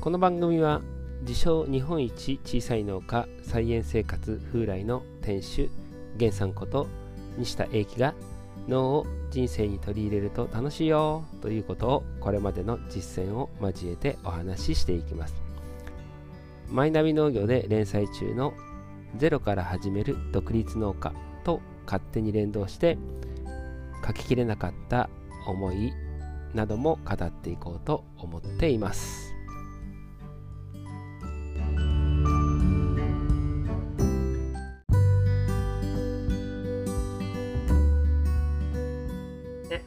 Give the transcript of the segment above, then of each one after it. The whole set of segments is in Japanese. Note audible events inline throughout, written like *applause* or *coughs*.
この番組は自称日本一小さい農家菜園生活風来の店主源さんこと西田英樹が農を人生に取り入れると楽しいよということをこれまでの実践を交えてお話ししていきます。マイナビ農業で連載中のゼロから始める独立農家と勝手に連動して書ききれなかった思いなども語っていこうと思っています。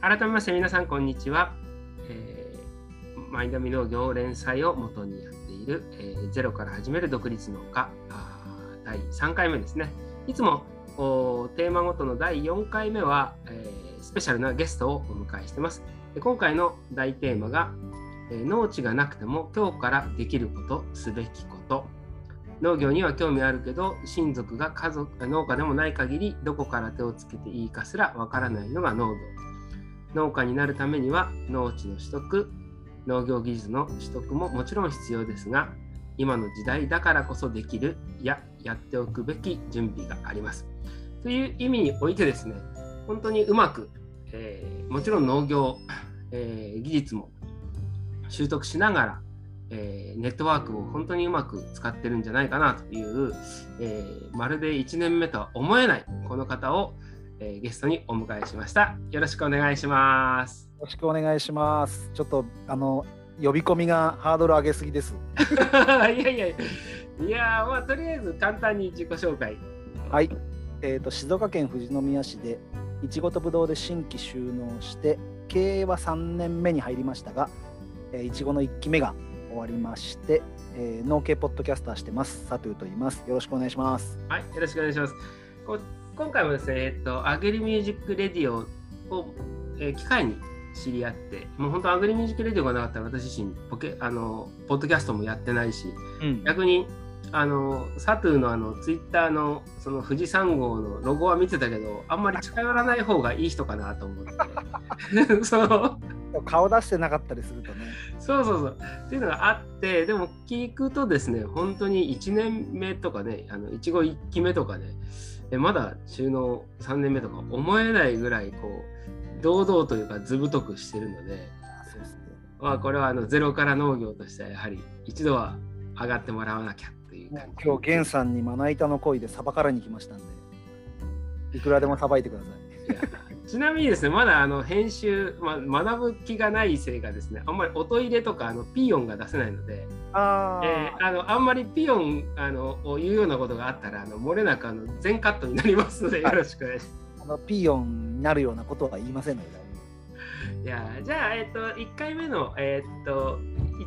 改めまして皆さんこんにちは、えー、マインダミ農業連載を元にやっている、えー、ゼロから始める独立農家第3回目ですね。いつもテーマごとの第4回目は、えー、スペシャルなゲストをお迎えしてます。で今回の大テーマが、えー、農地がなくても今日からできることすべきこと。農業には興味あるけど親族が家族農家でもない限りどこから手をつけていいかすらわからないのが農業。農家になるためには農地の取得農業技術の取得ももちろん必要ですが今の時代だからこそできるややっておくべき準備があります。という意味においてですね本当にうまく、えー、もちろん農業、えー、技術も習得しながら、えー、ネットワークを本当にうまく使ってるんじゃないかなという、えまるで1年目とは思えないこの方を、えー、ゲストにお迎えしました。よろしくお願いします。よろしくお願いします。ちょっとあの呼び込みがハードル上げすぎです。*laughs* いやいやいや、まあとりあえず簡単に自己紹介。はい。えっ、ー、と静岡県富士宮市でいちごとぶどうで新規就農して経営は3年目に入りましたが、えー、いちごの1期目が終わりまして、えー、農系ポッドキャスターしてます佐藤と言います。よろしくお願いします。はい、よろしくお願いします。今回もですね、えっと、アグリミュージックレディオを、えー、機会に知り合って、もう本当アグリミュージックレディオがなかったら私自身ポケあのポッドキャストもやってないし、うん、逆にあのサトゥーのあのツイッターのその富士山号のロゴは見てたけどあんまり近寄らない方がいい人かなと思って。*laughs* そう。顔出してなかったりするとね。そうそうそう。っていうのがあってでも聞くとですね本当に1年目とかねあのいちご1期目とかねでまだ収納3年目とか思えないぐらいこう堂々というか図太くしてるのでまあこれはあのゼロから農業としてはやはり一度は上がってもらわなきゃっていう感じ。今日源さんにまな板の恋でさばからに来ましたんで。いくらでもさばいてください。ちなみにですね、まだあの編集、まあ、学ぶ気がないせいかですね、あんまり音入れとかあのピーヨンが出せないので、あ,、えー、あのあんまりピヨンあのを言うようなことがあったら、あの漏れなくあの全カットになりますので、よろしくお願いします。あのピーヨンになるようなことは言いませんので、いやじゃあ、えっ、ー、と、1回目の、えっ、ー、と、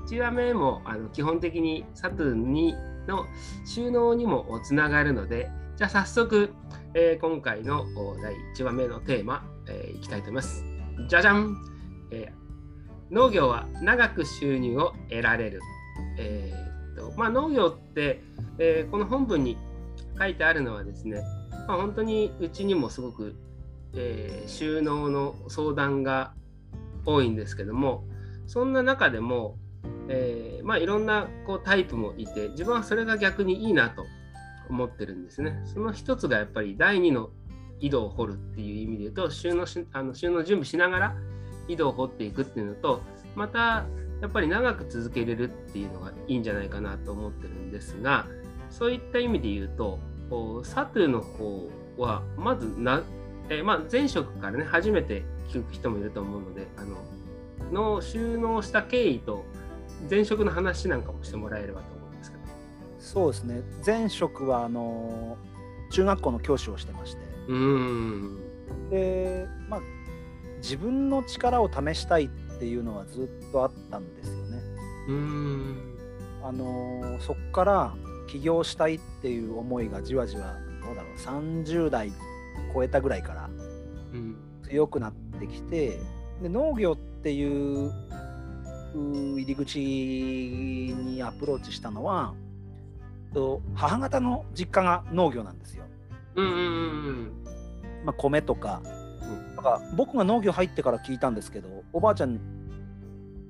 1話目もあの基本的にサトゥンにの収納にもつながるので、じゃあ早速、えー、今回の第1話目のテーマ、えー、いきたいと思います。じゃじゃん、えー、農業は長く収入を得られる。えーとまあ、農業って、えー、この本文に書いてあるのはですね、まあ、本当にうちにもすごく、えー、収納の相談が多いんですけどもそんな中でも、えー、まあ、いろんなこうタイプもいて自分はそれが逆にいいなと思ってるんですね。その一つがやっぱり第2の井戸を掘るっていう意味で言うと収納しあの収納準備しながら井戸を掘っていくっていうのとまたやっぱり長く続けれるっていうのがいいんじゃないかなと思ってるんですがそういった意味で言うとサトゥの方はまずな、えまあ、前職からね初めて聞く人もいると思うのであのの収納した経緯と前職の話なんかもしてもらえればとそうですね。前職はあの中学校の教師をしてまして。うん。でまあ自分の力を試したいっていうのはずっとあったんですよね。うん。あのそっから起業したいっていう思いがじわじわどうだろう30代超えたぐらいから強くなってきて、で農業っていう入り口にアプローチしたのは母方の実家が農業なんですよ。うんうんうんまあ、米とか、うん、か僕が農業入ってから聞いたんですけどおばあちゃん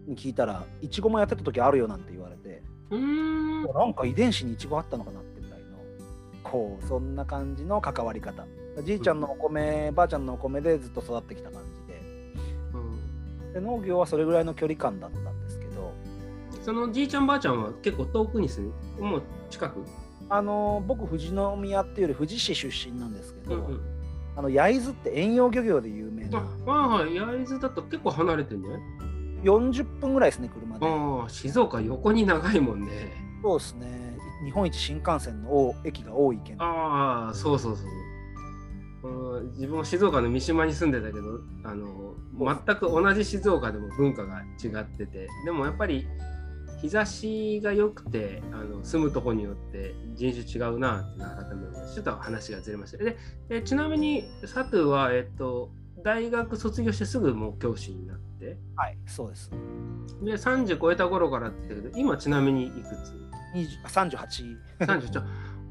に聞いたらいちごもやってた時あるよなんて言われて。うん。なんか遺伝子にいちごあったのかなってぐらいのこうそんな感じの関わり方。じいちゃんのお米、うん、ばあちゃんのお米でずっと育ってきた感じで。うん、で農業はそれぐらいの距離感だったそのじいちゃんばあちゃんは結構遠くに住む？もう近く？あの僕富士宮っていうより富士市出身なんですけど、うんうんあの焼津って遠洋漁業で有名な。あはい、焼津だと結構離れてんね。40分ぐらいですね、車で。ああ、静岡横に長いもんね。そうですね。日本一新幹線の駅が多い県。ああ、そうそうそう。自分は静岡の三島に住んでたけど、あの全く同じ静岡でも文化が違ってて、でもやっぱり日差しが良くてあの住むとこによって人種違うなって改めてちょっと話がずれました。ででちなみに佐藤は、えっと、大学卒業してすぐもう教師になって？はいそうです。で30超えた頃からって言けど今ちなみにいくつ ?38 38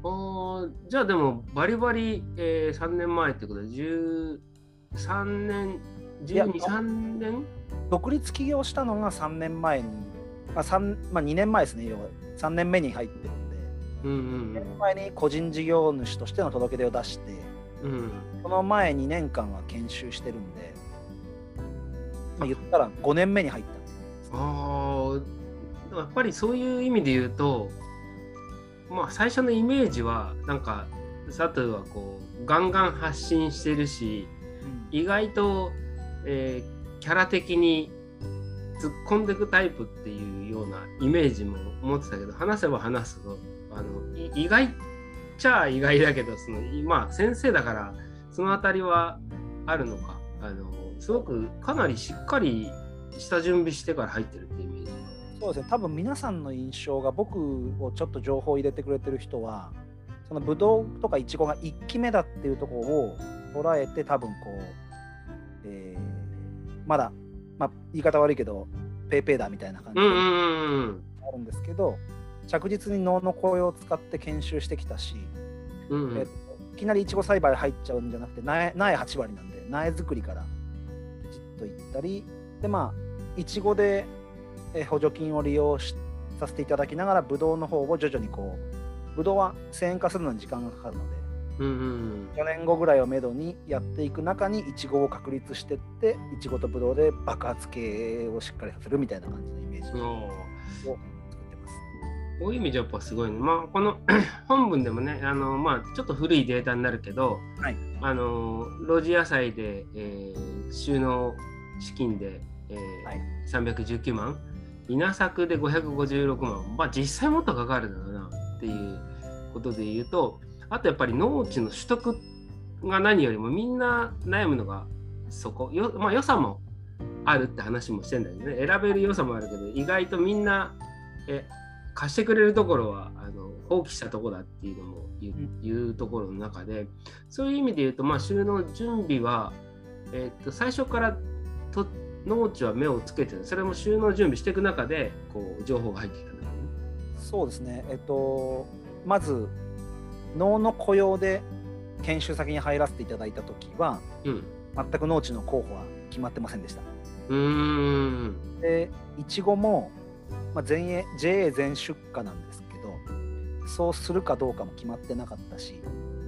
あ *laughs* じゃあでもバリバリ、えー、3年前ってことで13年123年？独立起業したのが3年前にまあ3まあ、2年前ですね、要は。3年目に入ってるんで、うんうん2年前に個人事業主としての届け出を出して、うん、その前2年間は研修してるんで、まあ、言ったら5年目に入ったああ、やっぱりそういう意味で言うと、まあ、最初のイメージは、なんか、佐藤はこうガンガン発信してるし、うん、意外と、えー、キャラ的に突っ込んでいくタイプっていうようなイメージも思ってたけど話せば話すとあの意外っちゃ意外だけどそのまあ先生だからその辺りはあるのか。あのすごくかなりしっかりした準備してから入ってるっていうイメージ。そうですね。多分皆さんの印象が僕をちょっと情報を入れてくれてる人はそのブドウとかイチゴが1期目だっていうところを捉えて多分こう、えー、まだまあ、言い方悪いけどペーペーだみたいな感じであるんですけど、着実に能の声を使って研修してきたし、うんうん、えいきなりいちご栽培入っちゃうんじゃなくて苗苗8割なんで苗作りからきちっといったりでまあいちごで補助金を利用しさせていただきながらブドウの方を徐々にこうブドウは1000円化するのに時間がかかるのでうんうん、4年後ぐらいをめどにやっていく中にいちごを確立してっていちごとぶどうで爆発系をしっかりさせるみたいな感じのイメージを作ってます。こういう意味じゃやっぱすごい。ね。まあこの *coughs* 本文でもねあの、まあ、ちょっと古いデータになるけど、はい、あの露地野菜で、えー、収納資金で、えーはい、319万。稲作で556万。まあ実際もっとかかるだろうなっていうことで言うとあとやっぱり農地の取得が何よりもみんな悩むのがそこ。よ、まあ、良さもあるって話もしてんだけどね。選べる良さもあるけど意外とみんなえ貸してくれるところはあの放棄したとこだっていうのも言う,、いうところの中で。そういう意味で言うと、まあ、収納準備は、えー、っと最初からと農地は目をつけてそれも収納準備していく中でこう情報が入ってきたんだよね。そうですね、えっと、まず能の雇用で研修先に入らせていただいた時は、うん、全く農地の候補は決まってませんでした。うん。でいちごも、まあ、全営 JA 全出荷なんですけどそうするかどうかも決まってなかったし、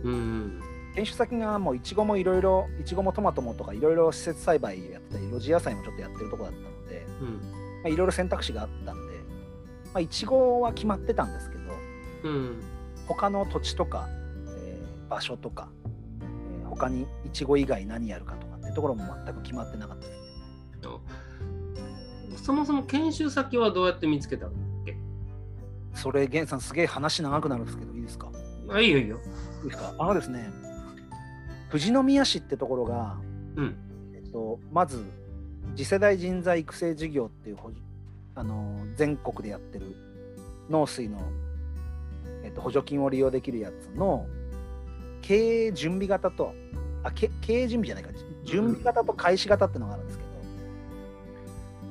うん。研修先がもういちごもいろいろいちごもトマトもとかいろいろ施設栽培やってたり露地野菜もちょっとやってるとこだったのでいろいろ選択肢があったんでいちごは決まってたんですけど、うん、他の土地とか、えー、場所とか、えー、他にいちご以外何やるかとかっていうところも全く決まってなかったですね。そもそも研修先はどうやって見つけたのそれ、源さん、すげえ話長くなるんですけど、いいですか？あいいよいいよ。いいですか？あのですね、富士宮市ってところが、うん、えっと、まず、次世代人材育成事業っていうあの全国でやってる農水のえっと、補助金を利用できるやつの経営準備型とあ経営準備じゃないか。準備型と開始型っていうのがあるんですけど、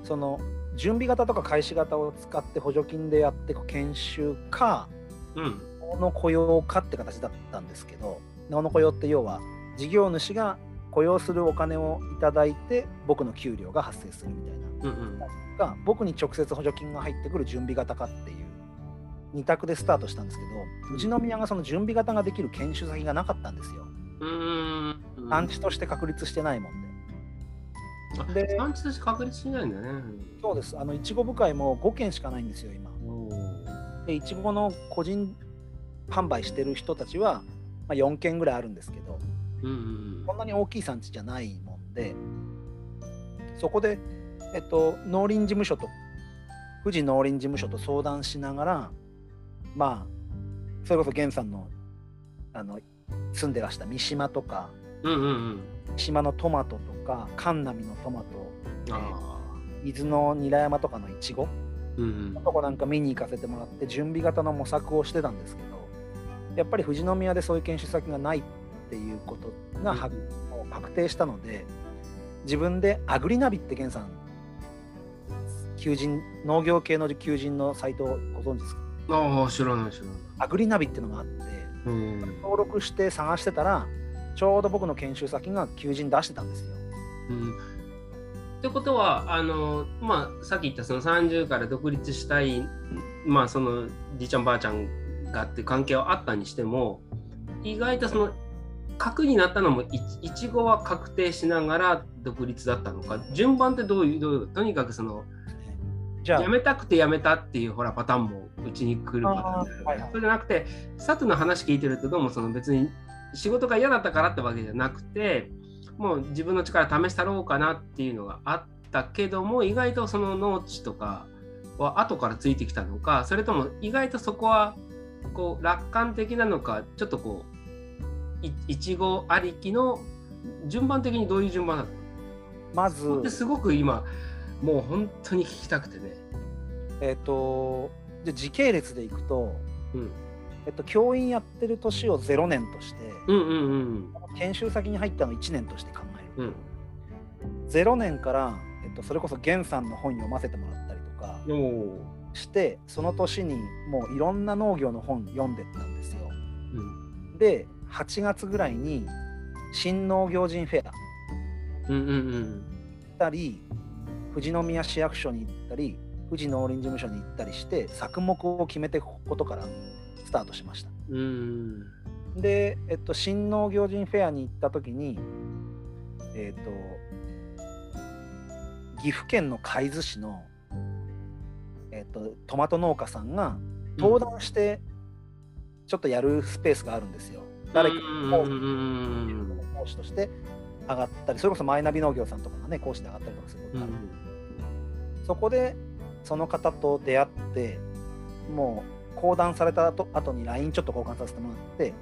その準備型とか開始型を使って補助金でやっていく研修か、うん、の雇用かって形だったんですけど能の雇用って要は事業主が雇用するお金をいただいて僕の給料が発生するみたいな、うんうん、が僕に直接補助金が入ってくる準備型化っていう2択でスタートしたんですけど富士宮がその準備型ができる研修先がなかったんですよ。産地として確立してないもんで。で産地として確立しないんだね。そうです。あのいちご部会も5件しかないんですよ今。でいちごの個人販売してる人たちは、まあ、4件ぐらいあるんですけど、うんうん、こんなに大きい産地じゃないもんでそこで、えっと、農林事務所と富士農林事務所と相談しながらまあそれこそ源さんのあの住んでらした三島とか、うんうんうん、三島のトマトとか神波のトマト、えー、伊豆の韮山とかのいちごのとこなんか見に行かせてもらって準備型の模索をしてたんですけどやっぱり富士宮でそういう研修先がないっていうことが、うん、確定したので自分でアグリナビって源さん求人農業系の求人のサイトをご存知ですか？ああ知らない知らない。アグリナビっていうのがあって、うん、登録して探してたらちょうど僕の研修先が求人出してたんですよ。うん、ってことはあの、まあ、さっき言ったその30から独立したい、まあ、そのじいちゃんばあちゃんがって関係はあったにしても意外とその核になったのもいちごは確定しながら独立だったのか順番ってどういうどういうとにかくそのじゃあ。めたくてやめたっていうほらパターンもうちに来るパターン。はいはい、そうじゃなくて佐藤の話聞いてるとどうもその別に仕事が嫌だったからってわけじゃなくてもう自分の力試したろうかなっていうのがあったけども意外とその農地とかは後からついてきたのかそれとも意外とそこはこう楽観的なのかちょっとこういちごありきの順番的にどういう順番だったまず。すごく今もう本当に聞きたくてね。えっ、ー、とじゃ時系列でいくと、うん。えっと、教員やってる年を0年として、うんうんうん、研修先に入ったの1年として考える、うん、0年から、えっと、それこそ源さんの本読ませてもらったりとかしてその年にもういろんな農業の本読んでったんですよ。うん、で8月ぐらいに新農業人フェア。行ったり、富士宮市役所に行ったり富士農林事務所に行ったりして作目を決めていくことからスタートしました。で、えっと、新農業人フェアに行った時に、えっと、岐阜県の海津市の、えっと、トマト農家さんが登壇してちょっとやるスペースがあるんですよ。誰か講師として上がったりそれこそマイナビ農業さんとかがね講師で上がったりとかすることがある、そこでその方と出会ってもう講談された後後に LINE ちょっと交換させてもらって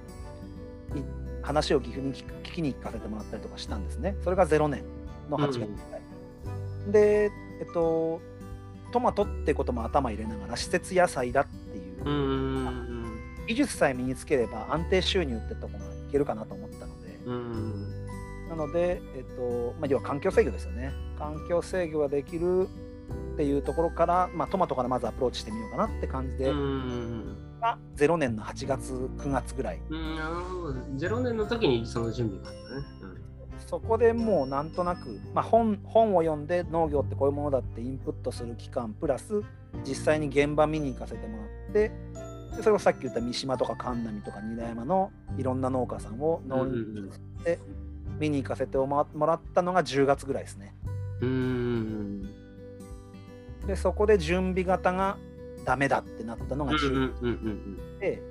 話を岐阜に聞きに行かせてもらったりとかしたんですね。それが0年の8月ぐらい、うん、でえっとトマトってことも頭入れながら施設野菜だっていう、う技術さえ身につければ安定収入ってとこがいけるかなと思ったので、なので、えっとまあ、要は環境制御ですよね。環境制御ができるっていうところから、まあ、トマトからまずアプローチしてみようかなって感じで、が0年の8月9月ぐらい。うんなるほど0年の時にその準備があったね。うんそこでもうなんとなく、まあ本、本を読んで農業ってこういうものだってインプットする期間プラス実際に現場見に行かせてもらってでそれをさっき言った三島とか神波とか韮山のいろんな農家さんを農林で見に行かせてもらったのが10月ぐらいですね。うんでそこで準備型がダメだってなったのが10月で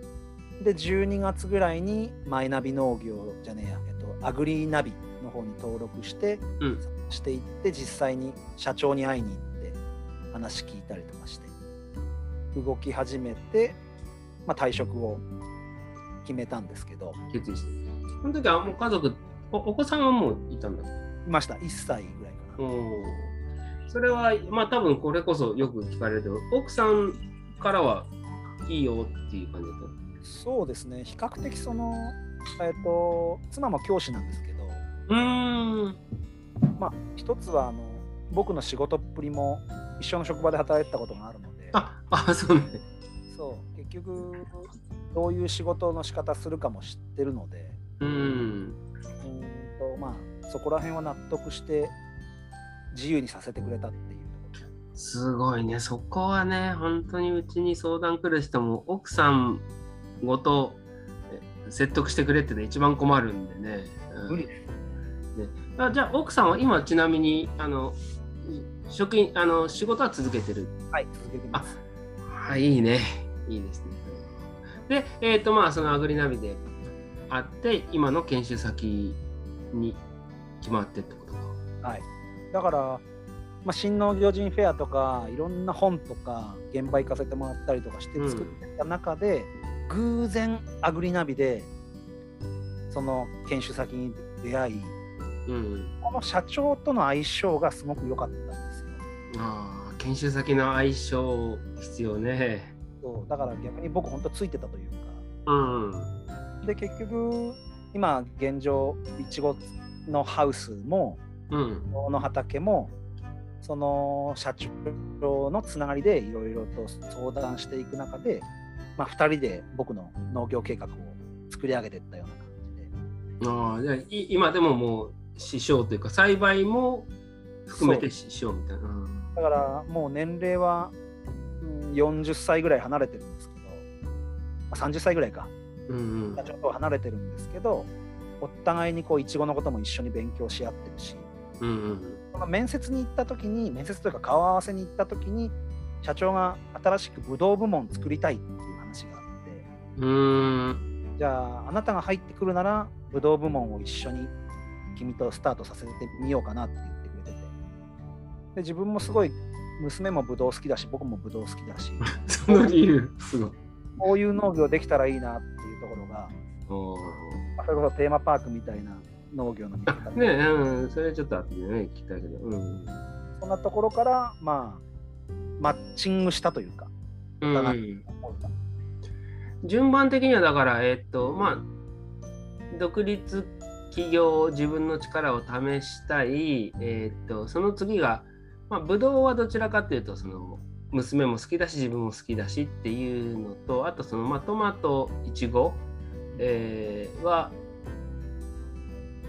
で12月ぐらいにマイナビ農業じゃねえや、えっと、アグリナビの方に登録して、うん、していって実際に社長に会いに行って話聞いたりとかして動き始めて、まあ、退職を決めたんですけど。決意して。その時はもう家族おお子さんはもういたんだ。いました。1歳ぐらいかな。それは、まあ多分これこそよく聞かれる。けど、奥さんからはいいよっていう感じだった？そうですね、比較的その、えっ、と、妻も教師なんですけど、うん。まあ、一つはあの、僕の仕事っぷりも一緒の職場で働いてたことがあるので、ああ、そうね。そう、結局、どういう仕事の仕方するかも知ってるので、うん。うんと、まあ、そこら辺は納得して自由にさせてくれたっていうすごいねそこはね本当にうちに相談来る人も奥さんごと説得してくれってね一番困るんでね。無理です、ね、あじゃあ奥さんは今ちなみにあの職員あの仕事は続けてる？はい続けてます。はいいいね。いいですね。でえっ、ー、とまあそのアグリナビであって今の研修先に決まってってことか。はいだから、まあ、新農業人フェアとかいろんな本とか現場行かせてもらったりとかして作ってた中で、うん、偶然アグリナビでその研修先に出会い、うん、この社長との相性がすごく良かったんですよ。ああ研修先の相性必要ね。そうだから逆に僕本当ついてたというか。うん、で結局今現状いちごのハウスも、うん、の畑もその社長のつながりでいろいろと相談していく中で、まあ、2人で僕の農業計画を作り上げていったようなあじゃあ今でももう師匠というか栽培も含めて師匠みたいな。だからもう年齢は、うん、40歳ぐらい離れてるんですけど、まあ、30歳ぐらいか、うんうん、ちょっと離れてるんですけどお互いにこういちごのことも一緒に勉強し合ってるし、うんうん面接に行った時に面接というか顔合わせに行った時に社長が新しくブドウ部門作りたいっていう話があって。うん。じゃああなたが入ってくるなら武道部門を一緒に君とスタートさせてみようかなって言ってくれてて。で自分もすごい娘もブドウ好きだし僕もブドウ好きだし。*laughs* その理由すごい。こういう農業できたらいいなっていうところがそれこそテーマパークみたいな農業の見方。ねうんそれちょっと後でね聞きたいけど、うん、そんなところからまあマッチングしたというか、うん、順番的にはだからえー、っとまあ独立企業自分の力を試したい、えー、っとその次が、まあ、ブドウはどちらかというとその娘も好きだし自分も好きだしっていうのとあとその、まあ、トマトいちご、えー、は、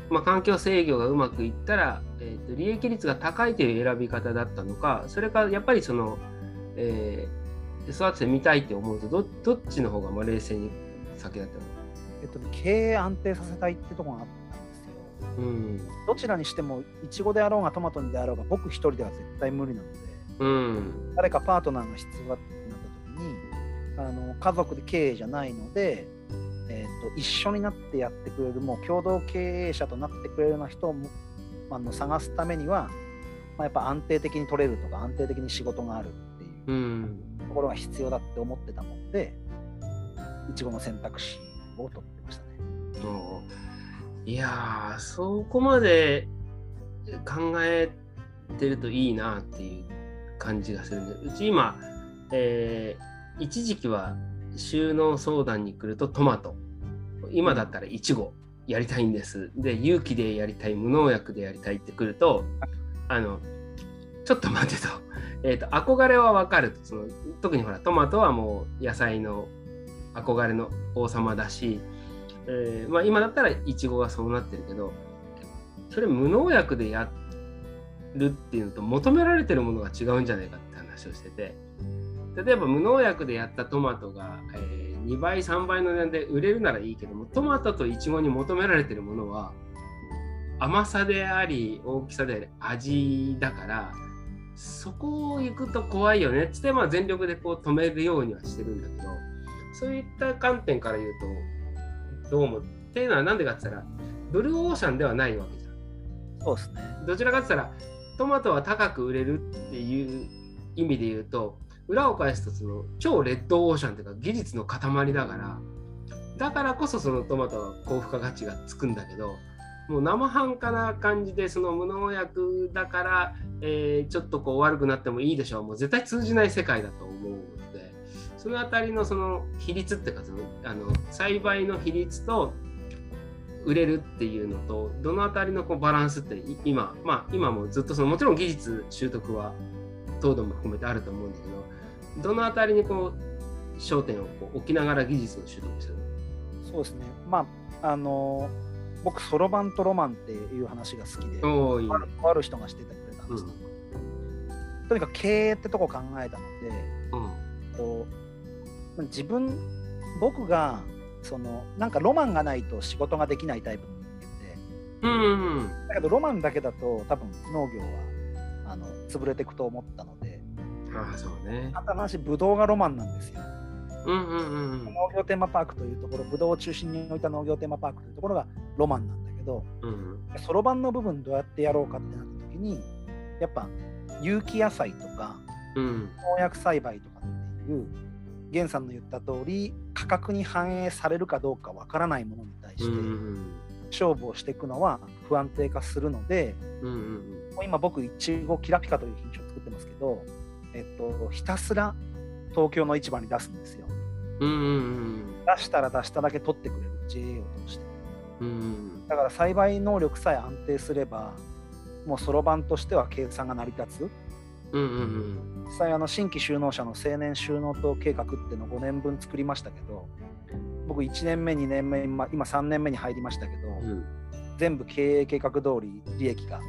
まあ、環境制御がうまくいったら、えー、と利益率が高いという選び方だったのかそれかやっぱりその、えー、育ててみたいって思うとどどっちの方がまあ冷静に先だったの？かえっと、経営安定させたいってところがあったんですよ。うん、どちらにしてもいちごであろうがトマトにであろうが僕一人では絶対無理なので、うん、誰かパートナーが必要だってなった時にあの家族で経営じゃないので、えーと、一緒になってやってくれるもう共同経営者となってくれるような人をあの探すためには、まあ、やっぱ安定的に取れるとか安定的に仕事があるっていうところが必要だって思ってたもんでいちごの選択肢を取ってましたね。いやそこまで考えてるといいなっていう感じがするんでうち今、えー、一時期は収納相談に来るとトマト今だったらいちごやりたいんです。で勇気でやりたい無農薬でやりたいってくるとあのちょっと待てと, *laughs* えーと、憧れは分かる。その特にほらトマトはもう野菜の憧れの王様だし、えー、まあ、今だったらいちごがそうなってるけどそれ無農薬でやるっていうのと求められてるものが違うんじゃないかって話をしてて。例えば無農薬でやったトマトが、えー、2倍3倍の値段で売れるならいいけどもトマトといちごに求められてるものは甘さであり大きさであり味だからそこを行くと怖いよねっつって、まあ、全力でこう止めるようにはしてるんだけどそういった観点から言うと、どうも。っていうのは何でかって言ったら、ブルーオーシャンではないわけじゃん。そうですね。どちらかって言ったら、トマトは高く売れるっていう意味で言うと、裏を返すとその超レッドオーシャンというか技術の塊だから、だからこそそのトマトは高付加価値がつくんだけど、もう生半可な感じでその無農薬だから、えー、ちょっとこう悪くなってもいいでしょう。もう絶対通じない世界だと思うのでそのあたりのその比率っていうかそのあの栽培の比率と売れるっていうのとどのあたりのこうバランスって今まあ今もずっとそのもちろん技術習得は糖度も含めてあると思うんだけどどのあたりにこう焦点をこう置きながら技術を習得するそうですね。まああの僕そろばんとロマンっていう話が好きである人がしててくれたんですけど、うん、とにかく経営ってとこ考えたので、うん、と自分僕がそのなんかロマンがないと仕事ができないタイプの人間で、うんうん、だけどロマンだけだと多分農業はあの潰れていくと思ったのでああそうね。新しいブドウがロマンなんですよ。うんうんうん、農業テーマパークというところブドウを中心に置いた農業テーマパークというところがロマンなんだけどそろばんの部分どうやってやろうかってなった時にやっぱ有機野菜とか、うん、農薬栽培とかっていう源さんの言った通り価格に反映されるかどうかわからないものに対して勝負をしていくのは不安定化するので、うんうんうん、今僕いちごキラピカという品種を作ってますけど、えっと、ひたすら東京の市場に出すんですよ。うんうんうん、出したら出しただけ取ってくれる JA を通して。うんうん、だから栽培能力さえ安定すればもうそろばんとしては計算が成り立つ。うんうんうん、実際あの新規就農者の青年就農等計画っていうのを5年分作りましたけど僕1年目2年目今3年目に入りましたけど、うん、全部経営計画通り利益が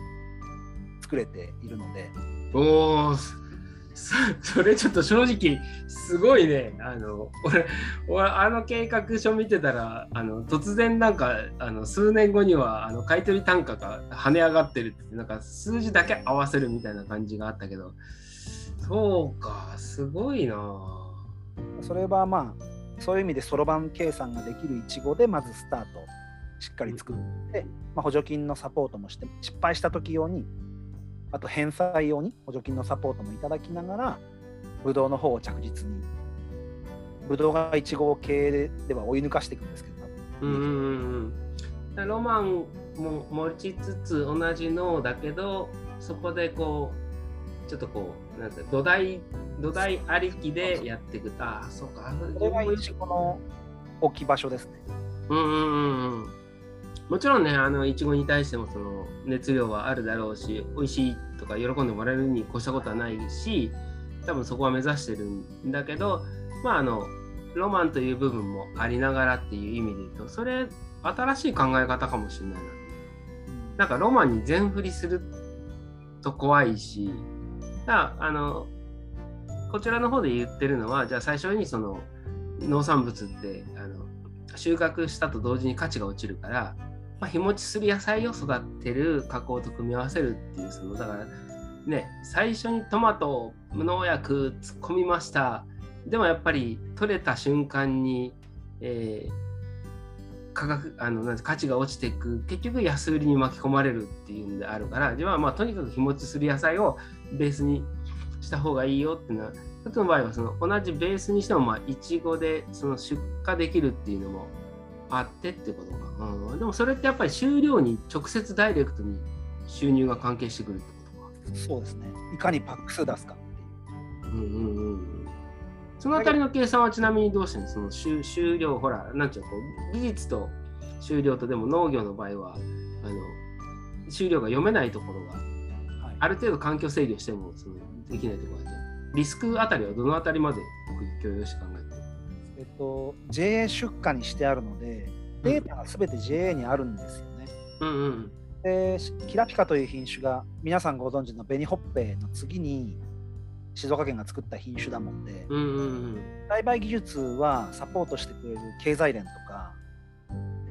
作れているのでおお *laughs* それちょっと正直すごいね。あの俺俺あの計画書見てたらあの突然なんかあの数年後にはあの買取単価が跳ね上がってるってなんか数字だけ合わせるみたいな感じがあったけど。そうかすごいな。それはまあそういう意味でそろばん計算ができるいちごでまずスタートしっかり作って、まあ、補助金のサポートもして失敗した時用にあと返済用に補助金のサポートもいただきながら、ブドウの方を着実に、ブドウがイチゴ系では追い抜かしていくんですけど、うんうんうん、ロマンも持ちつつ同じ脳だけど、そこでこう、ちょっとこう、なんて土台、土台ありきでやっていくと、ああ、そうか。これがイチゴの置き場所ですね。うんうんうんうん。もちろんねあのいちごに対してもその熱量はあるだろうし美味しいとか喜んでもらえるに越したことはないし多分そこは目指してるんだけどまああのロマンという部分もありながらっていう意味で言うとそれ新しい考え方かもしれないな。なんかロマンに全振りすると怖いしだあのこちらの方で言ってるのはじゃあ最初にその農産物ってあの収穫したと同時に価値が落ちるからまあ、日持ちする野菜を育てる加工と組み合わせるっていうそのだからね最初にトマト無農薬突っ込みました。でもやっぱり取れた瞬間に、えー、価格あのなん価値が落ちていく。結局安売りに巻き込まれるっていうんであるから。じゃあまあとにかく日持ちする野菜をベースにした方がいいよっていうのは一つの場合はその同じベースにしてもまあいちごでその出荷できるっていうのもあってってことか、うん、でもそれってやっぱり収量に直接ダイレクトに収入が関係してくるってことか。そうですね。いかにパック数出すか。っていう,、うんうんうん、そのあたりの計算はちなみにどうしてんその収収量ほらなんちゅうこう技術と収量とでも農業の場合はあの収量が読めないところが、はい、ある程度環境制御してもそのできないところがあってリスクあたりはどのあたりまで共有して考えてえっと、JA 出荷にしてあるので、データがすべて JA にあるんですよね。うんうん、で、キラピカという品種が、皆さんご存知の紅ほっぺの次に、静岡県が作った品種だもんで、うんうんうん、栽培技術はサポートしてくれる経済連とか、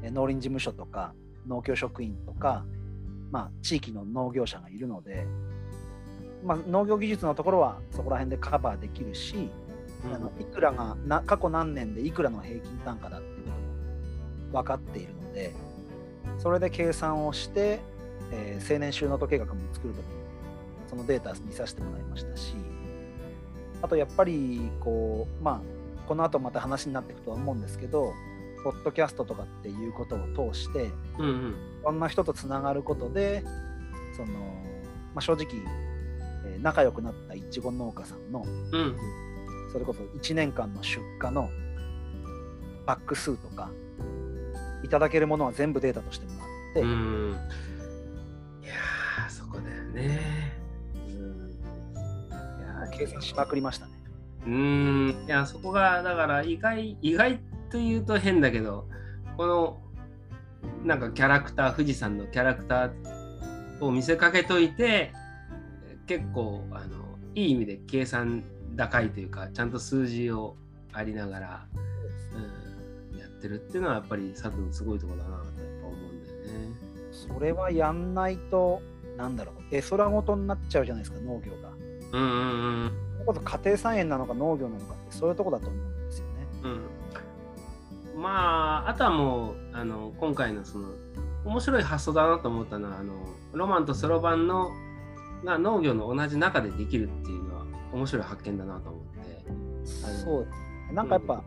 農林事務所とか、農協職員とか、まあ、地域の農業者がいるので、まあ、農業技術のところはそこら辺でカバーできるし、あのいくらがな過去何年でいくらの平均単価だって分かっているのでそれで計算をして、えー、青年収納と計画も作るときにそのデータ見させてもらいましたしあとやっぱりこうまあこの後また話になっていくとは思うんですけどポッドキャストとかっていうことを通して、うんうん、いろんな人とつながることでその、まあ、正直、えー、仲良くなったいちご農家さんの、うんそれこそ1年間の出荷のバック数とかいただけるものは全部データとしてもらって。いやそこだよね。いや計算しまくりましたね。うん。いやそこがだから意外意外というと変だけどこのなんかキャラクター富士山のキャラクターを見せかけといて結構あのいい意味で計算高いというかちゃんと数字をありながら、ってるっていうのはやっぱり佐藤のすごいところだなとやっぱ思うんだよね。それはやんないとなんだろう絵空ごとになっちゃうじゃないですか農業が。うんうんうん。こそ家庭菜園なのか農業なのかってそういうとこだと思うんですよね。うん、まああとはもうあの今回のその面白い発想だなと思ったのはあのロマンとそろばんのが農業の同じ中でできるっていうのは面白い発見だなと思って。そうなんかやっぱ、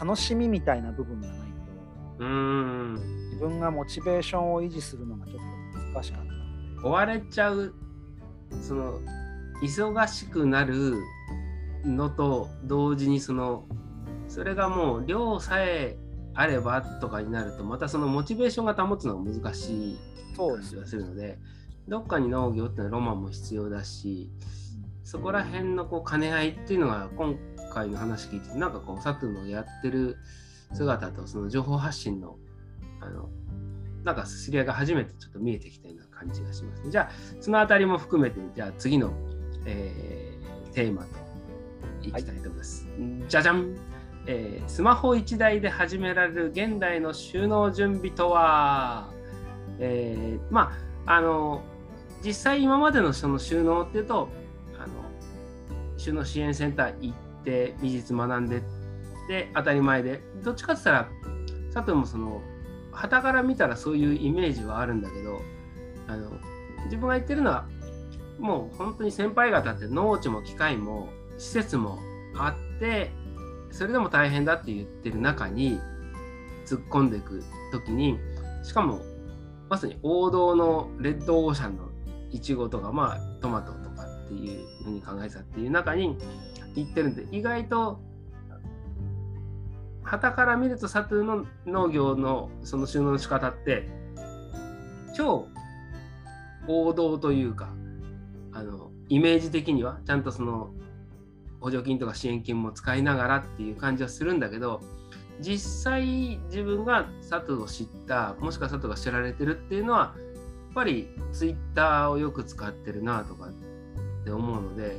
楽しみみたいな部分がないとうん。自分がモチベーションを維持するのがちょっと難しかった追われちゃうその忙しくなるのと同時にそのそれがもう量さえあればとかになるとまたそのモチベーションが保つのが難しい感じがするのでどっかに農業ってのはロマンも必要だしそこら辺のこう兼ね合いっていうのが今回の話聞いてなんかこう佐藤のやってる姿とその情報発信のあのなんか知り合いが初めてちょっと見えてきたような感じがします、ね、じゃあそのあたりも含めてじゃあ次の、えー、テーマといきたいと思います、はい、じゃじゃん、えー、スマホ1台で始められる現代の収納準備とは、えー、まああの実際今までのその収納っていうとあの収納支援センター行って美術学んでで当たり前で。どっちかって言ったら佐藤もその旗から見たらそういうイメージはあるんだけどあの自分が言ってるのはもう本当に先輩方って農地も機械も施設もあってそれでも大変だって言ってる中に突っ込んでいく時にしかもまさに王道のレッドオーシャンのイチゴとかまあトマトとかっていうふうに考えてたっていう中に行ってるんで意外と旗から見るとサトゥの農業のその収納の仕方って超王道というかあのイメージ的にはちゃんとその補助金とか支援金も使いながらっていう感じはするんだけど実際自分が佐藤を知ったもしくは佐藤が知られてるっていうのはやっぱりツイッターをよく使ってるなとかって思うので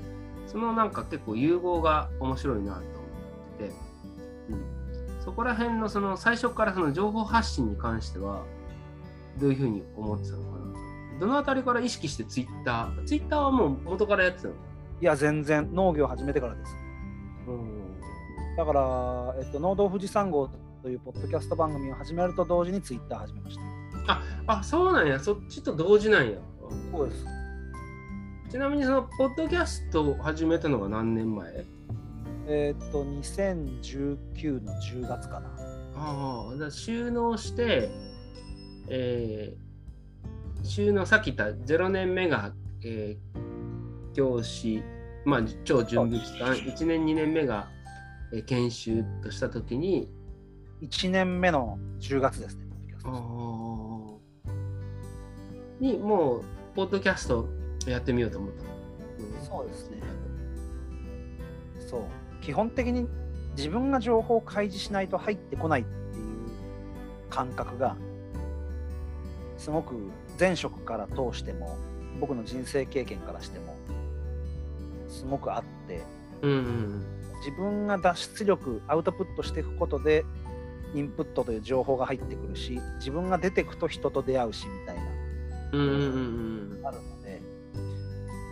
そのなんか結構融合が面白いなと思ってて、うん、そこら辺のその最初からその情報発信に関してはどういうふうに思ってたのかなどのあたりから意識してツイッターツイッターはもう元からやってたの？いや全然。農業始めてからです、うん、だから、えっと、農道富士山号というポッドキャスト番組を始めると同時にツイッター始めました。ああそうなんや。そっちと同時なんや。そうですちなみにそのポッドキャストを始めたのが何年前？えー、っと、2019の10月かな。ああ、だ収納して、えー、収納、さっき言った0年目が、えー、教師、まあ、超準備期間、1年、2年目が、えー、研修としたときに、1年目の10月ですね。あに、もう、ポッドキャストやってみようと思った、うん、そうですね。そう。基本的に自分が情報を開示しないと入ってこないっていう感覚がすごく前職から通しても僕の人生経験からしてもすごくあって、うんうん、自分が脱出力アウトプットしていくことでインプットという情報が入ってくるし自分が出てくと人と出会うしみたいな、うんうんうん、あるので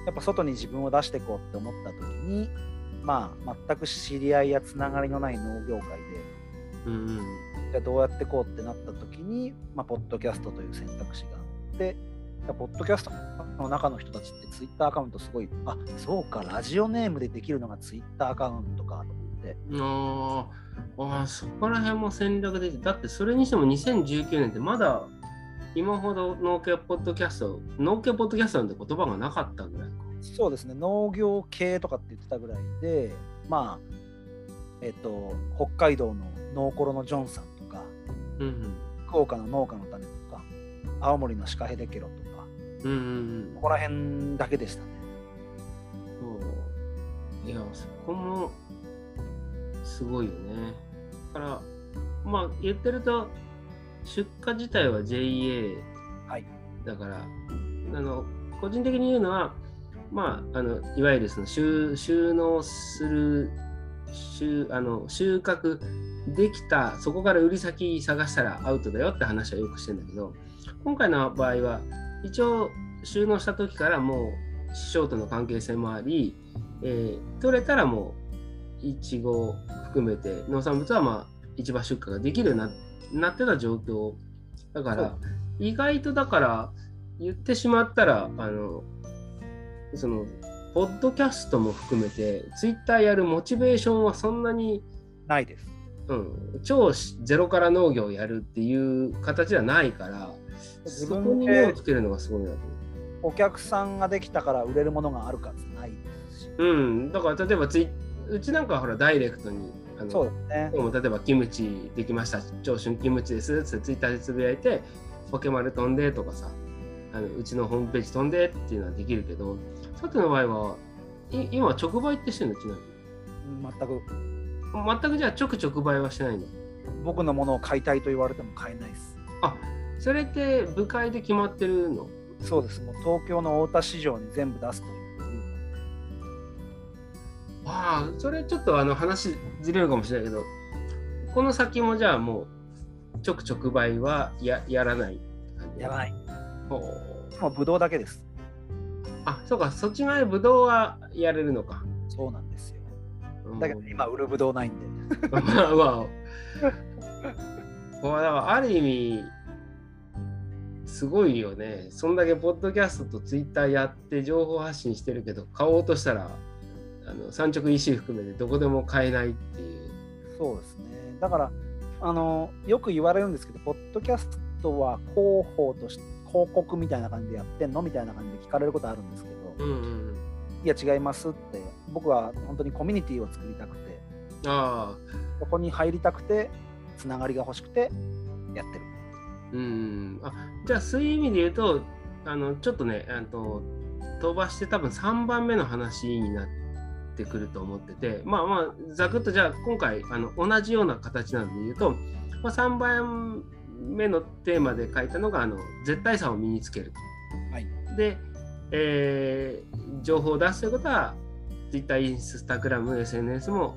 やっぱ外に自分を出していこうって思った時にまあ、全く知り合いやつながりのない農業界で、うん、じゃあどうやってこうってなった時に、まあ、ポッドキャストという選択肢があってポッドキャストの中の人たちってツイッターアカウントすごいあそうかラジオネームでできるのがツイッターアカウントかと思って。ああそこら辺も戦略で。だってそれにしても2019年ってまだ今ほど農家ポッドキャスト農家ポッドキャストなんて言葉がなかったぐらいか。そうですね、農業系とかって言ってたぐらいで、まあ、えっと、北海道のノーコロのジョンさんとか、うんうん、福岡の農家の種とか、青森のシカヘデケロとか、うんうんうん、ここら辺だけでしたね。そう。いや、そこもすごいよね。だから、まあ、言ってると、出荷自体は JA だから、はい、あの個人的に言うのは、まあ、あのいわゆるその収収納する収あの収穫できたそこから売り先探したらアウトだよって話はよくしてるんだけど今回の場合は一応収納した時からもう師匠との関係性もあり、えー、取れたらもういちご含めて農産物はまあ市場出荷ができるようになってた状況だから意外とだから言ってしまったらあのそのポッドキャストも含めてツイッターやるモチベーションはそんなにないです。うん、超ゼロから農業をやるっていう形はないから自分に目をつけるのがすごいなとお客さんができたから売れるものがあるかってないですし、うん、だから例えばツイうちなんかはほらダイレクトにあのそうですね。も例えばキムチできました、超春キムチですってツイッターでつぶやいて、ポケマル飛んでとかさ、あのうちのホームページ飛んでっていうのはできるけど、さての場合は、い今直売ってしてるの？ちなみに全く。全くじゃあ直直売はしないの？僕のものを買いたいと言われても買えないです。あそれって部会で決まってるの？そうです。もう東京の太田市場に全部出すという。ああ、それちょっとあの話ずれるかもしれないけど、この先もじゃあもう、直直売はややらないやらない。もうブドウだけです。あ、そうか、そっち側ブドウはやれるのか。そうなんですよ。だけど今売るブドウないんで。まあまあ。だからある意味、すごいよね。そんだけポッドキャストとツイッターやって情報発信してるけど、買おうとしたらあの産直 EC 含めてどこでも買えないっていう。そうですね。だからあのよく言われるんですけど、ポッドキャストは広報として広告みたいな感じでやってんのみたいな感じで聞かれることあるんですけど、うんうん、いや違いますって僕は本当にコミュニティを作りたくてあそこに入りたくてつながりが欲しくてやってる。うんあじゃあそういう意味で言うとあのちょっとねあの飛ばして多分3番目の話になって。ってくると思っててまあまあざくっとじゃあ今回あの同じような形なんで言うと、まあ、3番目のテーマで書いたのがあの絶対さを身につける。はい、で、えー、情報を出すということは Twitter、Instagram、SNS も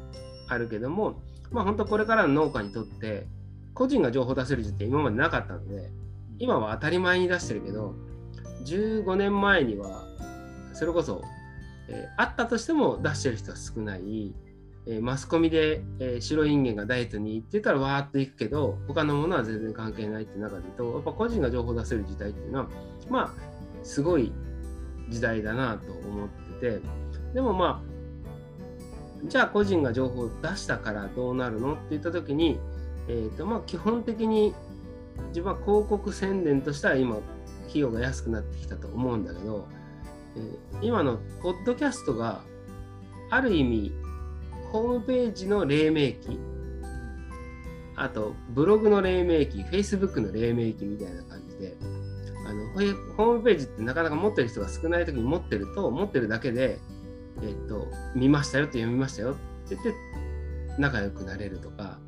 あるけども、まあ、本当これからの農家にとって個人が情報を出せる時って今までなかったので今は当たり前に出してるけど15年前にはそれこそえー、あったとしても出してる人は少ない、えー、マスコミで、えー、白い人間がダイエットに行ってたらわーっと行くけど他のものは全然関係ないって中で言うとやっぱ個人が情報を出せる時代っていうのはまあすごい時代だなと思っててでもまあじゃあ個人が情報を出したからどうなるのって言った時に、えーとまあ、基本的に自分は広告宣伝としては今費用が安くなってきたと思うんだけど、今のポッドキャストがある意味ホームページの黎明期。あとブログの黎明期 Facebook の黎明期みたいな感じで。あのホームページってなかなか持ってる人が少ない時に持ってると持ってるだけで、えーと、見ましたよって読みましたよって言って仲良くなれるとか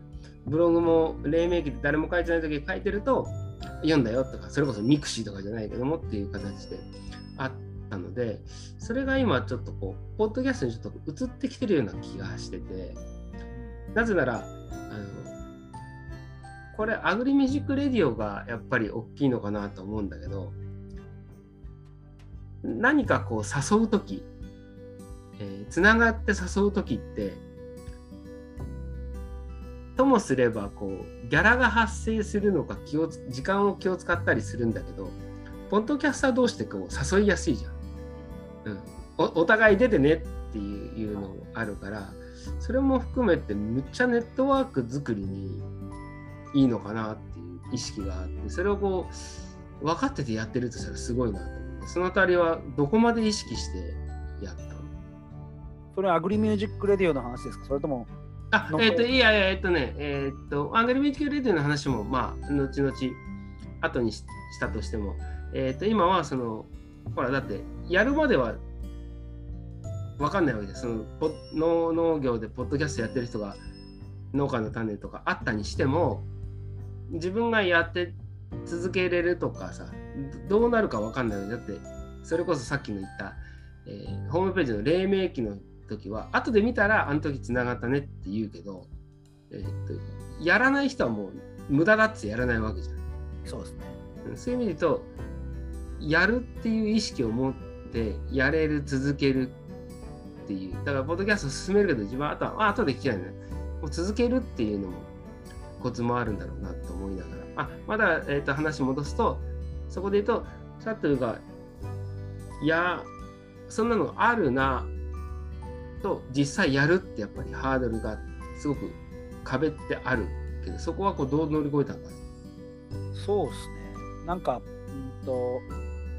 ブログも黎明期で誰も書いてない時に書いてると読んだよとかそれこそミクシーとかじゃないけどもっていう形であってたのでそれが今ちょっとこうポッドキャストにちょっと移ってきてるような気がしててなぜならあのこれアグリミュージックレディオがやっぱり大きいのかなと思うんだけど何かこう誘う時つな、えー、がって誘う時ってともすればこうギャラが発生するのか気を時間を気を使ったりするんだけどポッドキャスター同士ってこう誘いやすいじゃん。うん、おお互い出てねっていうのもあるからそれも含めてむっちゃネットワーク作りにいいのかなっていう意識があってそれをこう分かっててやってるとしたらすごいなと思ってその辺りはどこまで意識してやったの？それはアグリミュージックレディオの話ですか？それともあえっ、ー、といやいやえっ、ー、とねえっ、ー、とアグリミュージックレディオの話もまあ後々後にしたとしてもえっ、と今はそのほらだってやるまでは分かんないわけですその農農業でポッドキャストやってる人が農家の種とかあったにしても自分がやって続けれるとかさどうなるか分かんないだってそれこそさっきの言った、えー、ホームページの黎明期の時は後で見たらあの時つながったねって言うけど、えー、っとやらない人はもう無駄だってやらないわけじゃん。そうですね。そういう意味で言うとやるっていう意識を持ってやれる続けるっていう。だからポッドキャスト進めるけど自分はあとは後で聞きたいね。もう続けるっていうのもコツもあるんだろうなと思いながら。あまだ、えーと、話戻すとそこで言うとサトゥがいやそんなのあるなと実際やるってやっぱりハードルがすごく壁ってあるけどそこはこうどう乗り越えたのかそうですね。なんか、うんと、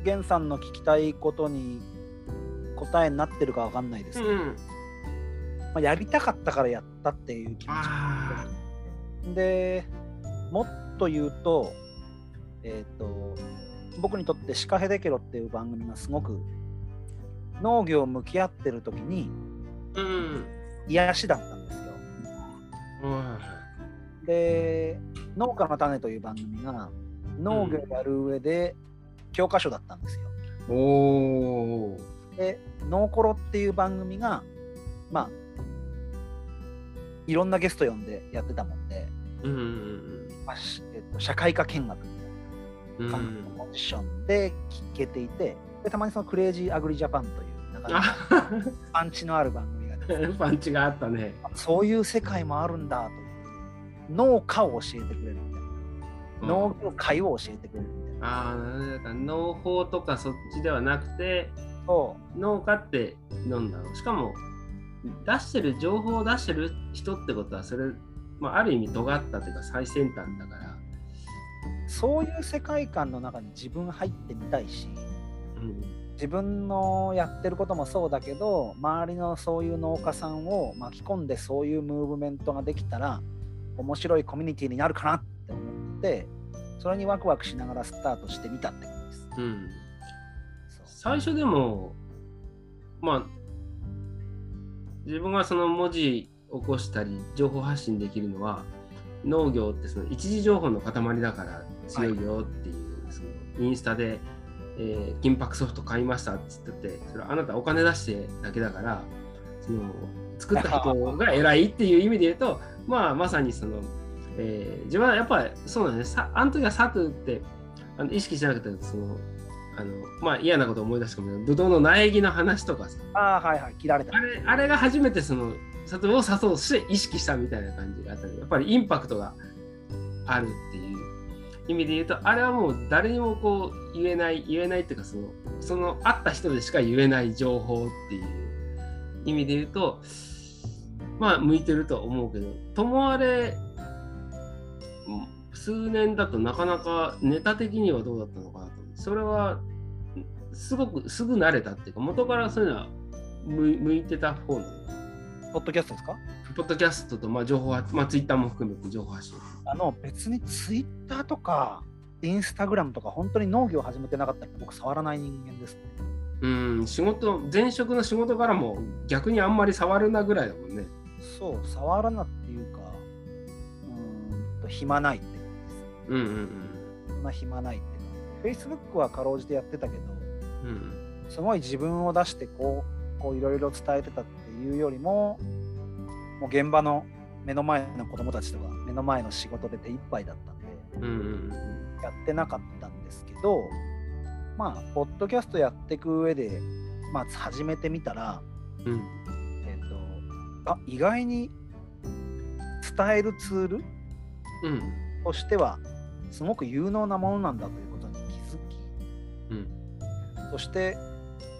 源さんの聞きたいことに答えになってるか分かんないです。けど、うん、まあ、やりたかったからやったっていう気持ち。でもっと言うと,、えーと、僕にとって「シカヘデケロ」っていう番組がすごく農業向き合ってる時に、うん、癒しだったんですよ。うん、で「農家の種」という番組が農業やる上で教科書だったんですよ。おで「ノーコロ」っていう番組がまあいろんなゲスト呼んでやってたもんで、うんうんうんまあえっと、社会科見学みたいな感じのポジションで聞けていてでたまにそのクレイジーアグリジャパンというなんかパンチのある番組が *laughs* パンチがあったね。そういう世界もあるんだという農家を教えてくれるみたいな、農業界を教えてくれるみたいな、ああ農法とかそっちではなくてそう。農家ってなんだろうしかも出してる情報を出してる人ってことはそれ、まあ、ある意味尖ったというか最先端だから。そういう世界観の中に自分入ってみたいし、うん、自分のやってることもそうだけど周りのそういう農家さんを巻き込んでそういうムーブメントができたら面白いコミュニティになるかなって思ってそれにワクワクしながらスタートしてみたってことです。うん最初でも、まあ、自分がその文字起こしたり、情報発信できるのは、農業ってその一時情報の塊だから強いよっていう、はい、そのインスタで、えー、金箔ソフト買いましたっつってて、それあなたお金出してだけだから、その作った人が偉いっていう意味で言うと、まあ、まさにその、えー、自分はやっぱりそうなんです。ね、あの時はサトゥってあの意識しなくて、そのあのまあ嫌なこと思い出すかもしの苗木の話とかさあはいはい切られた。あれあれが初めてその砂糖を砂糖として意識したみたいな感じがあったりやっぱりインパクトがあるっていう意味で言うとあれはもう誰にもこう言えない言えないっていうかそのその会った人でしか言えない情報っていう意味で言うとまあ向いてると思うけどともあれ数年だとなかなかネタ的にはどうだったのかな。とそれはすごくすぐ慣れたっていうか元からそういうのは向いてた方なの。ポッドキャストですか？ポッドキャストとまあ情報まあツイッターも含めて情報発信。あの別にツイッターとかインスタグラムとか本当に農業を始めてなかったら僕触らない人間です。ねうん仕事前職の仕事からも逆にあんまり触るなぐらいだもんね。そう触らなっていうかうんと暇ないってことです。うんうんうん。そんな暇ないって Facebook はかろうじてやってたけど、うん、すごい自分を出してこうこういろいろ伝えてたっていうよりももう現場の目の前の子供たちとか目の前の仕事で手一杯だったんで、うんやってなかったんですけどまあポッドキャストやっていく上でまあ始めてみたら、うん、えっ、ー、とあ意外に伝えるツール、うん、としてはすごく有能なものなんだといううん、そして、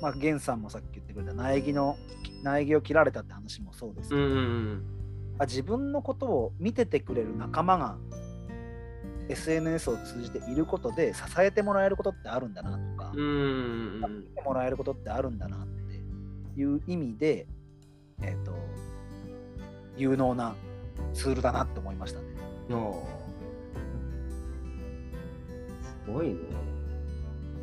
まあ、源さんもさっき言ってくれた苗木の苗木を切られたって話もそうですけど、うんうん、あ自分のことを見ててくれる仲間が SNS を通じていることで支えてもらえることってあるんだなとか、うんうんうん、見てもらえることってあるんだなっていう意味で、えーと、有能なツールだなって思いましたね。すごいね。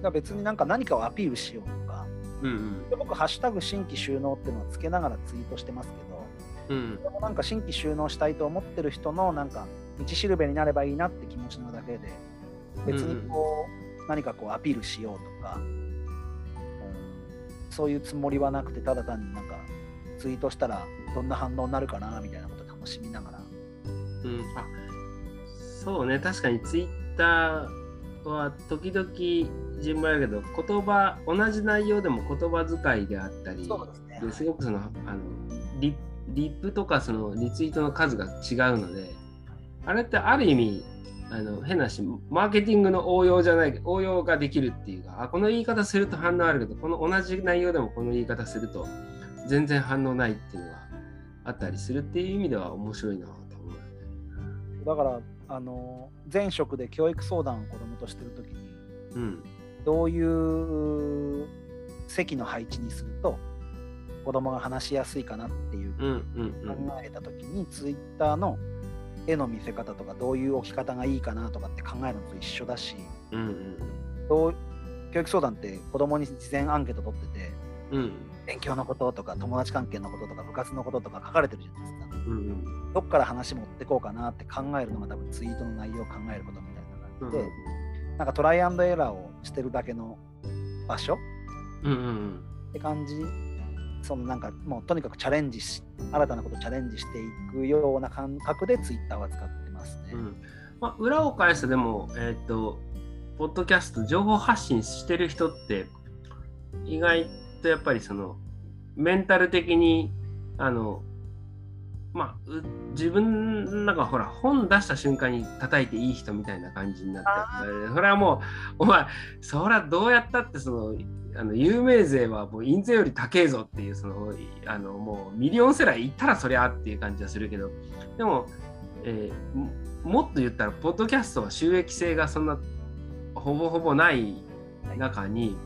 が別になんか何かをアピールしようとか、うんうん、で僕、ハッシュタグ新規収納っていうのをつけながらツイートしてますけど、うん、でもなんか新規収納したいと思ってる人のなんか道しるべになればいいなって気持ちのだけで別にこう、うん、何かこうアピールしようとか、うん、そういうつもりはなくてただ単になんかツイートしたらどんな反応になるかなみたいなこと楽しみながら。うん、あそうね。確かにツイッターは時々自分もやるけど言葉同じ内容でも言葉遣いであったりす,、ね、すごくそのあのリリップとかそのリツイートの数が違うのであれってある意味あの変なしマーケティングの応用じゃない応用ができるっていうかあこの言い方すると反応あるけどこの同じ内容でもこの言い方すると全然反応ないっていうのがあったりするっていう意味では面白いなと思う。だからあの前職で教育相談を子どもとしてる時に、うん、どういう席の配置にすると子供が話しやすいかなっていう考えた時に、ツイッターの絵の見せ方とかどういう置き方がいいかなとかって考えるのと一緒だし、うんうん、教育相談って子供に事前アンケート取ってて、うん、勉強のこととか友達関係のこととか部活のこととか書かれてるじゃないですか、うんうん、どっから話持ってこうかなって考えるのが多分ツイートの内容を考えることみたいな感じで、うん、なんかトライアンドエラーをしてるだけの場所、うんうん、って感じ。そのなんかもうとにかくチャレンジし新たなことをチャレンジしていくような感覚でツイッターは使ってますね。うん。まあ、裏を返すとでも、えっ、ー、と、ポッドキャスト情報発信してる人って意外とやっぱりそのメンタル的にあのまあ、自分なんかほら本出した瞬間に叩いていい人みたいな感じになってそれはもうお前それはどうやったってそのあの有名税はもう印税より高えぞっていうそのあのもうミリオンセラー行ったらそりゃっていう感じはするけどでも、えー、もっと言ったらポッドキャストは収益性がそんなほぼほぼない中に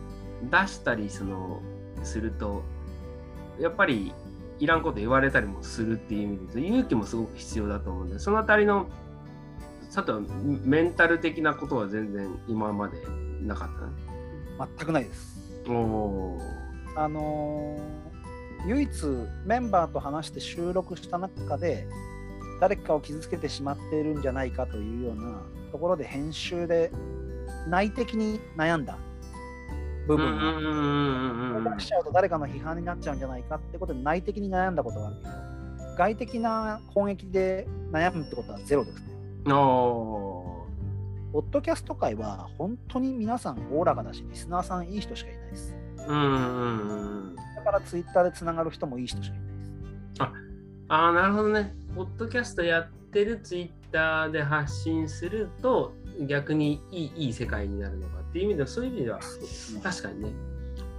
出したりそのするとやっぱりいらんこと言われたりもするっていう意味で勇気もすごく必要だと思うんでそのあたりのさとメンタル的なことは全然今までなかった？全くないです。あのー、唯一メンバーと話して収録した中で誰かを傷つけてしまっているんじゃないかというようなところで編集で内的に悩んだ部分がしちゃうと誰かの批判になっちゃうんじゃないかってことで内的に悩んだことがあるけど外的な攻撃で悩むってことはゼロですね。ポッドキャスト界は本当に皆さんおおらかだし、リスナーさんいい人しかいないです。うんうんだからツイッターでつながる人もいい人しかいないです。ああ、なるほどね。ポッドキャストやってるツイッターで発信すると逆にいいいい世界になるのかっていう意味では、そういう意味では確かにね。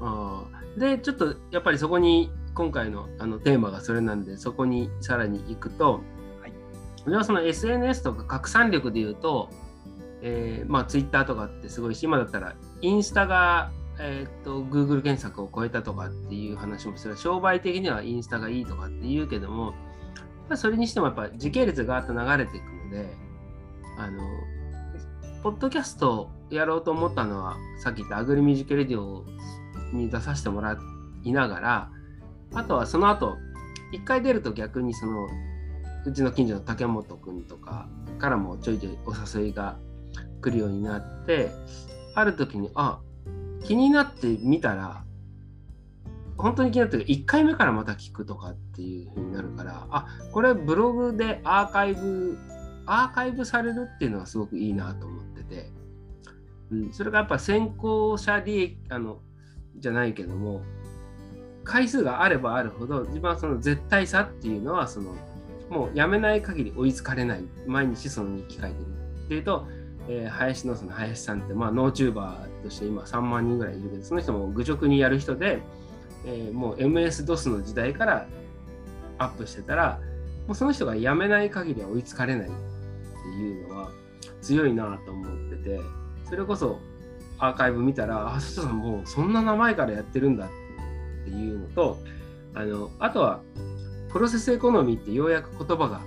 あで、ちょっとやっぱりそこに今回のあのテーマがそれなんで、そこにさらに行くと、はい、じゃあその SNS とか拡散力で言うと、えー、まあ、ツイッターとかってすごいし、今だったらインスタが、えーと、Google 検索を超えたとかっていう話もする。商売的にはインスタがいいとかって言うけども、それにしてもやっぱ時系列がーっと流れていくので、あの、ポッドキャストやろうと思ったのは、さっき言ったアグリミュージックレディオに出させてもらいながら、あとはその後、一回出ると逆にその、うちの近所の竹本君とかからもちょいちょいお誘いが来るようになってある時にあ気になってみたら本当に気になって1回目からまた聞くとかっていう風になるからあこれブログでアーカイブアーカイブされるっていうのはすごくいいなと思って。て、うん、それがやっぱ先行者利益あのじゃないけども回数があればあるほど自分はその絶対さっていうのはそのもうやめない限り追いつかれない。毎日その日記書いてる。っていうとえー、林野さんの林さんって、まあ、ノーチューバーとして今3万人ぐらいいるけど、その人も愚直にやる人で、えー、もう MS-DOS の時代からアップしてたら、もうその人が辞めない限りは追いつかれないっていうのは強いなと思ってて、それこそアーカイブ見たら、あ、そさんもうそんな名前からやってるんだっていうのと、あのあとはプロセスエコノミーってようやく言葉が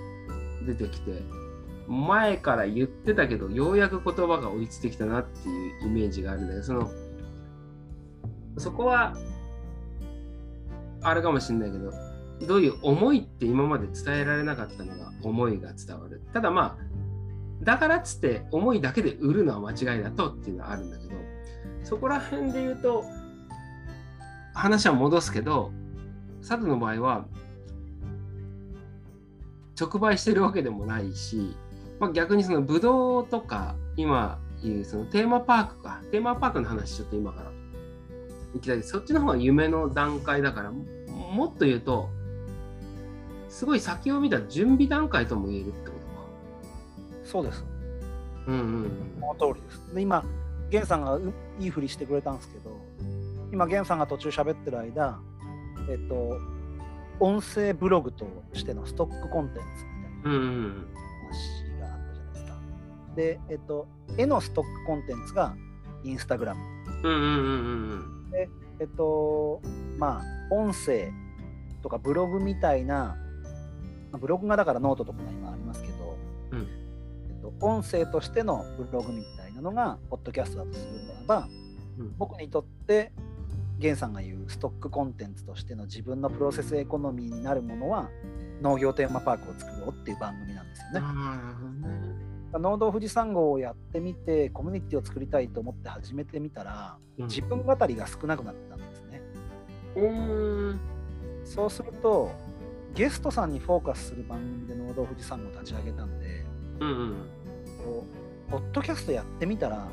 出てきて、前から言ってたけど、ようやく言葉が追いついてきたなっていうイメージがあるんだけど、その、そこは、あるかもしれないけど、どういう思いって今まで伝えられなかったのが思いが伝わる。ただまあ、だからっつって思いだけで売るのは間違いだとっていうのはあるんだけどそこら辺で言うと話は戻すけど佐藤の場合は直売してるわけでもないし、まあ、逆にそのブドウとか今言うそのテーマパークか。テーマパークの話ちょっと今から。行きたいそっちの方が夢の段階だからもっと言うとすごい先を見た準備段階とも言えるってこと。そうです。うんうんその通りです。で今源さんがいいふりしてくれたんですけど今源さんが途中喋ってる間えっと音声ブログとしてのストックコンテンツみたいな話があったじゃないですか。で、えっと、絵のストックコンテンツがインスタグラム。で、えっと、まあ、音声とかブログみたいな、ブログがだからノートとかが今ありますけど、うん、えっと、音声としてのブログみたいなのが、ポッドキャストだとするならば、うん、僕にとって源さんが言うストックコンテンツとしての自分のプロセスエコノミーになるものは農業テーマパークを作ろうっていう番組なんですよね。農道富士山号をやってみてコミュニティを作りたいと思って始めてみたら、うん、自分語りが少なくなったんですね。うんそうするとゲストさんにフォーカスする番組で農道富士山号を立ち上げたんで、うんうん、ポッドキャストやってみたら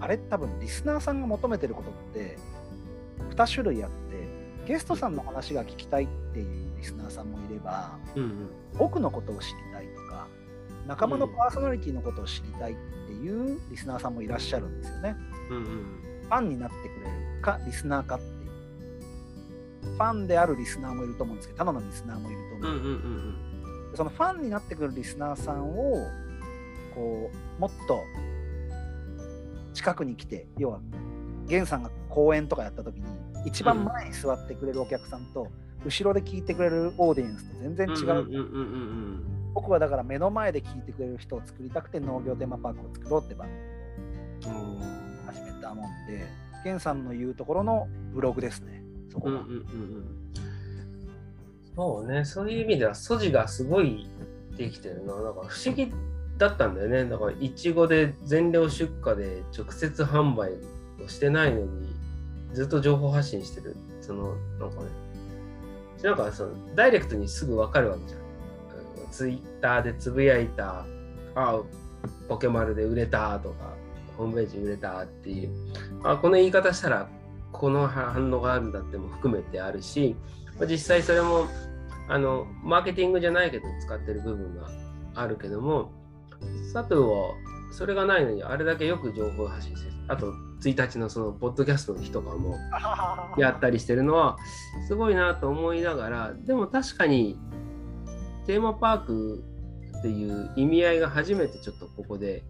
あれ多分リスナーさんが求めてることって2種類あってゲストさんの話が聞きたいっていうリスナーさんもいれば、うんうん、僕のことを知りたいとか仲間のパーソナリティのことを知りたいっていうリスナーさんもいらっしゃるんですよね。うんうん、ファンになってくれるかリスナーかっていう。ファンであるリスナーもいると思うんですけどただのリスナーもいると思う,、うんうんうんうん、そのファンになってくるリスナーさんをこうもっと近くに来て要は源さんが講演とかやった時に一番前に座ってくれるお客さんと、後ろで聞いてくれるオーディエンスと全然違う。僕はだから目の前で聞いてくれる人を作りたくて農業テーマパークを作ろうって番組を始めたもんで、源さんの言うところのブログですね、そこが。そうね、そういう意味では素地がすごいできてるの。なんか不思議だったんだよね。だからいちごで全量出荷で直接販売をしてないのにずっと情報発信してる。その、なんかね、なんかそのダイレクトにすぐ分かるわけじゃん。ツイッターでつぶやいた、あポケマルで売れたとか、ホームページ売れたっていう、あこの言い方したらこの反応があるんだっても含めてあるし、実際それもあのマーケティングじゃないけど使ってる部分があるけども、佐藤はそれがないのにあれだけよく情報発信してる。あと1日のそのポッドキャストの日とかも *laughs* やったりしてるのはすごいなと思いながらでも確かにテーマパークっていう意味合いが初めてちょっとここで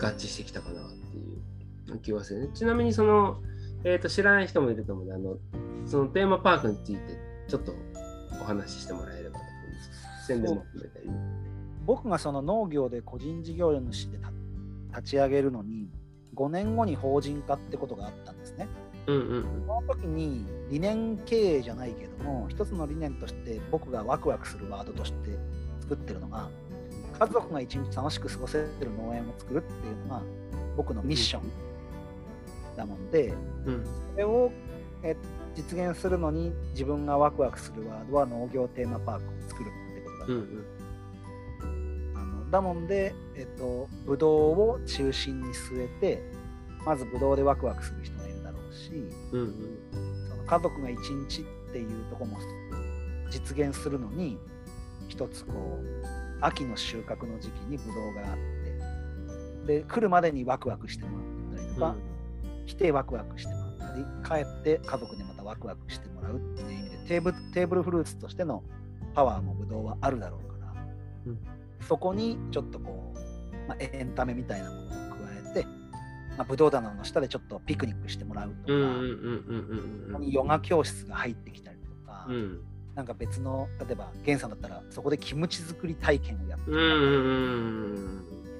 合致してきたかなっていう気はするね。ちなみにその、えー、と知らない人もいると思うのであのそのテーマパークについてちょっとお話ししてもらえればと思うんです宣伝も含めて。僕がその農業で個人事業主で立ち上げるのに5年後に法人化ってことがあったんですね。うんうん、その時に理念経営じゃないけども一つの理念として僕がワクワクするワードとして作ってるのが家族が一日楽しく過ごせる農園を作るっていうのが僕のミッションだもんで、うん、それをえ実現するのに自分がワクワクするワードは農業テーマパークを作るってことだった。うんうんだもんで、えっと、ブドウを中心に据えて、まずブドウでワクワクする人がいるだろうし、うんうん、その家族が一日っていうとこも実現するのに、一つこう、秋の収穫の時期にブドウがあって、で、来るまでにワクワクしてもらったりとか、うん、来てワクワクしてもらったり、帰って家族でまたワクワクしてもらうっていう意味で、テーブテーブルフルーツとしてのパワーもブドウはあるだろうから、うんそこにちょっとこう、まあ、エンタメみたいなものを加えて、まあ、ブドウ棚の下でちょっとピクニックしてもらうとか、ヨガ教室が入ってきたりとか、うん、なんか別の、例えば、ゲンさんだったら、そこでキムチ作り体験をやってもらう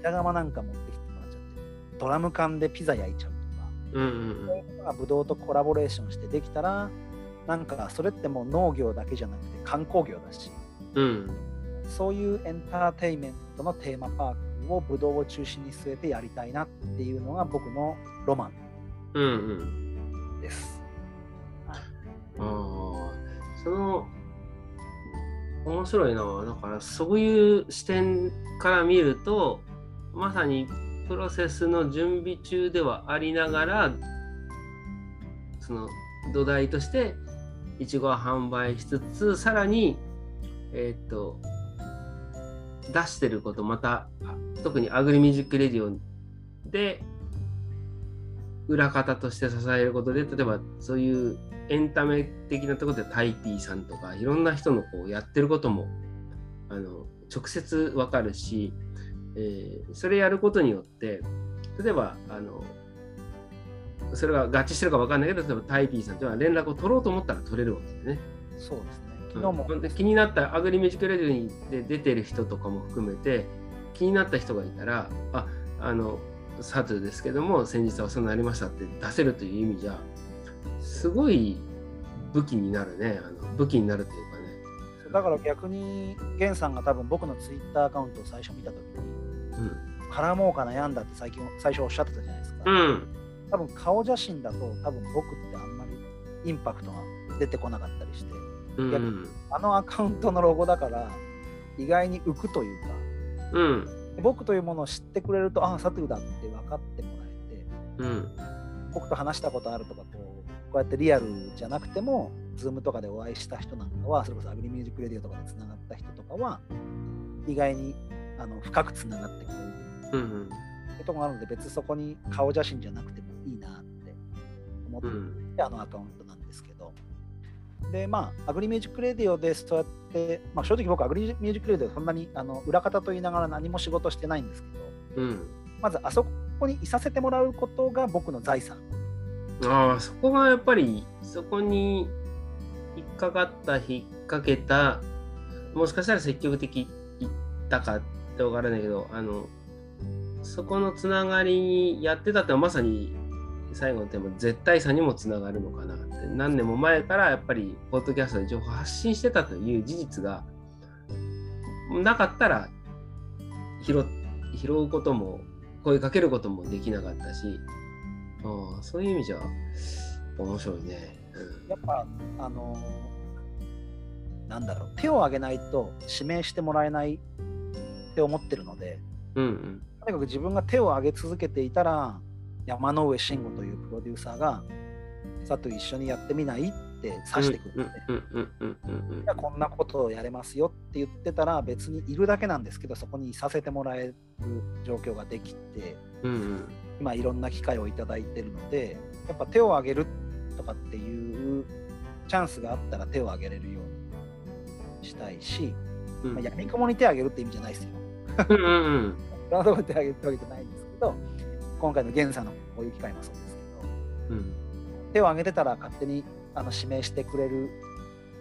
板窯なんか持ってきてもらっちゃって、ドラム缶でピザ焼いちゃうとか、そういうのがブドウとコラボレーションしてできたら、なんかそれってもう農業だけじゃなくて観光業だし、うんそういうエンターテインメントのテーマパークをブドウを中心に据えてやりたいなっていうのが僕のロマンです。うんうん、ああその面白いなだからそういう視点から見るとまさにプロセスの準備中ではありながらその土台としていちごは販売しつつさらにえっ、と出してることまた特にアグリミュージックレディオで裏方として支えることで例えばそういうエンタメ的なところでタイピーさんとかいろんな人のこうやってることもあの直接わかるし、えー、それやることによって例えばあのそれが合致してるか分かんないけど例えばタイピーさんとは連絡を取ろうと思ったら取れるわけでね。そうですね昨日も、うん、気になったアグリミュージックレディにで出てる人とかも含めて気になった人がいたらああのサトゥですけども先日はそうなりましたって出せるという意味じゃすごい武器になるね。あの武器になるというかね。だから逆にゲンさんが多分僕のツイッターアカウントを最初見た時に、うん、絡もうか悩んだって最近最初おっしゃってたじゃないですか、うん、多分顔写真だと多分僕ってあんまりインパクトが出てこなかったりして、うん、あのアカウントのロゴだから意外に浮くというか、うん、僕というものを知ってくれるとああサトゥーだって分かってもらえて、うん、僕と話したことあるとかこうこうやってリアルじゃなくても Zoom とかでお会いした人なんかはそれこそアグリミュージックレディオとかでつながった人とかは意外にあの深くつながってくれる、うんうん、ことがあるので別にそこに顔写真じゃなくてもいいなって思って、うん、あのアカウントでまあアグリミュージックレディオでそうやって、まあ、正直僕アグリミュージックレディオそんなにあの裏方と言いながら何も仕事してないんですけど、うん、まずあそこにいさせてもらうことが僕の財産。ああそこがやっぱりそこに引っかかった引っ掛けたもしかしたら積極的言ったかって分からないけどあのそこのつながりにやってたってまさに最後のテーマ絶対さにもつながるのかな何年も前からやっぱりポッドキャストで情報発信してたという事実がなかったら拾拾うことも声かけることもできなかったしあそういう意味じゃ面白いね。うん、やっぱあのー、なんだろう手を挙げないと指名してもらえないって思ってるので、うんうん、とにかく自分が手を挙げ続けていたら山上慎吾というプロデューサーがさと一緒にやってみない？って指してくるのでこんなことをやれますよって言ってたら別にいるだけなんですけどそこにいさせてもらえる状況ができて、うんうん。今いろんな機会をいただいてるのでやっぱ手を挙げるとかっていうチャンスがあったら手を挙げれるようにしたいし、うん、まあ、闇雲に手を挙げるって意味じゃないですよ。うんうん、手を挙げるってわけじゃないんですけど今回の源さんのこういう機会もそうですけど、うん、手を挙げてたら勝手にあの指名してくれる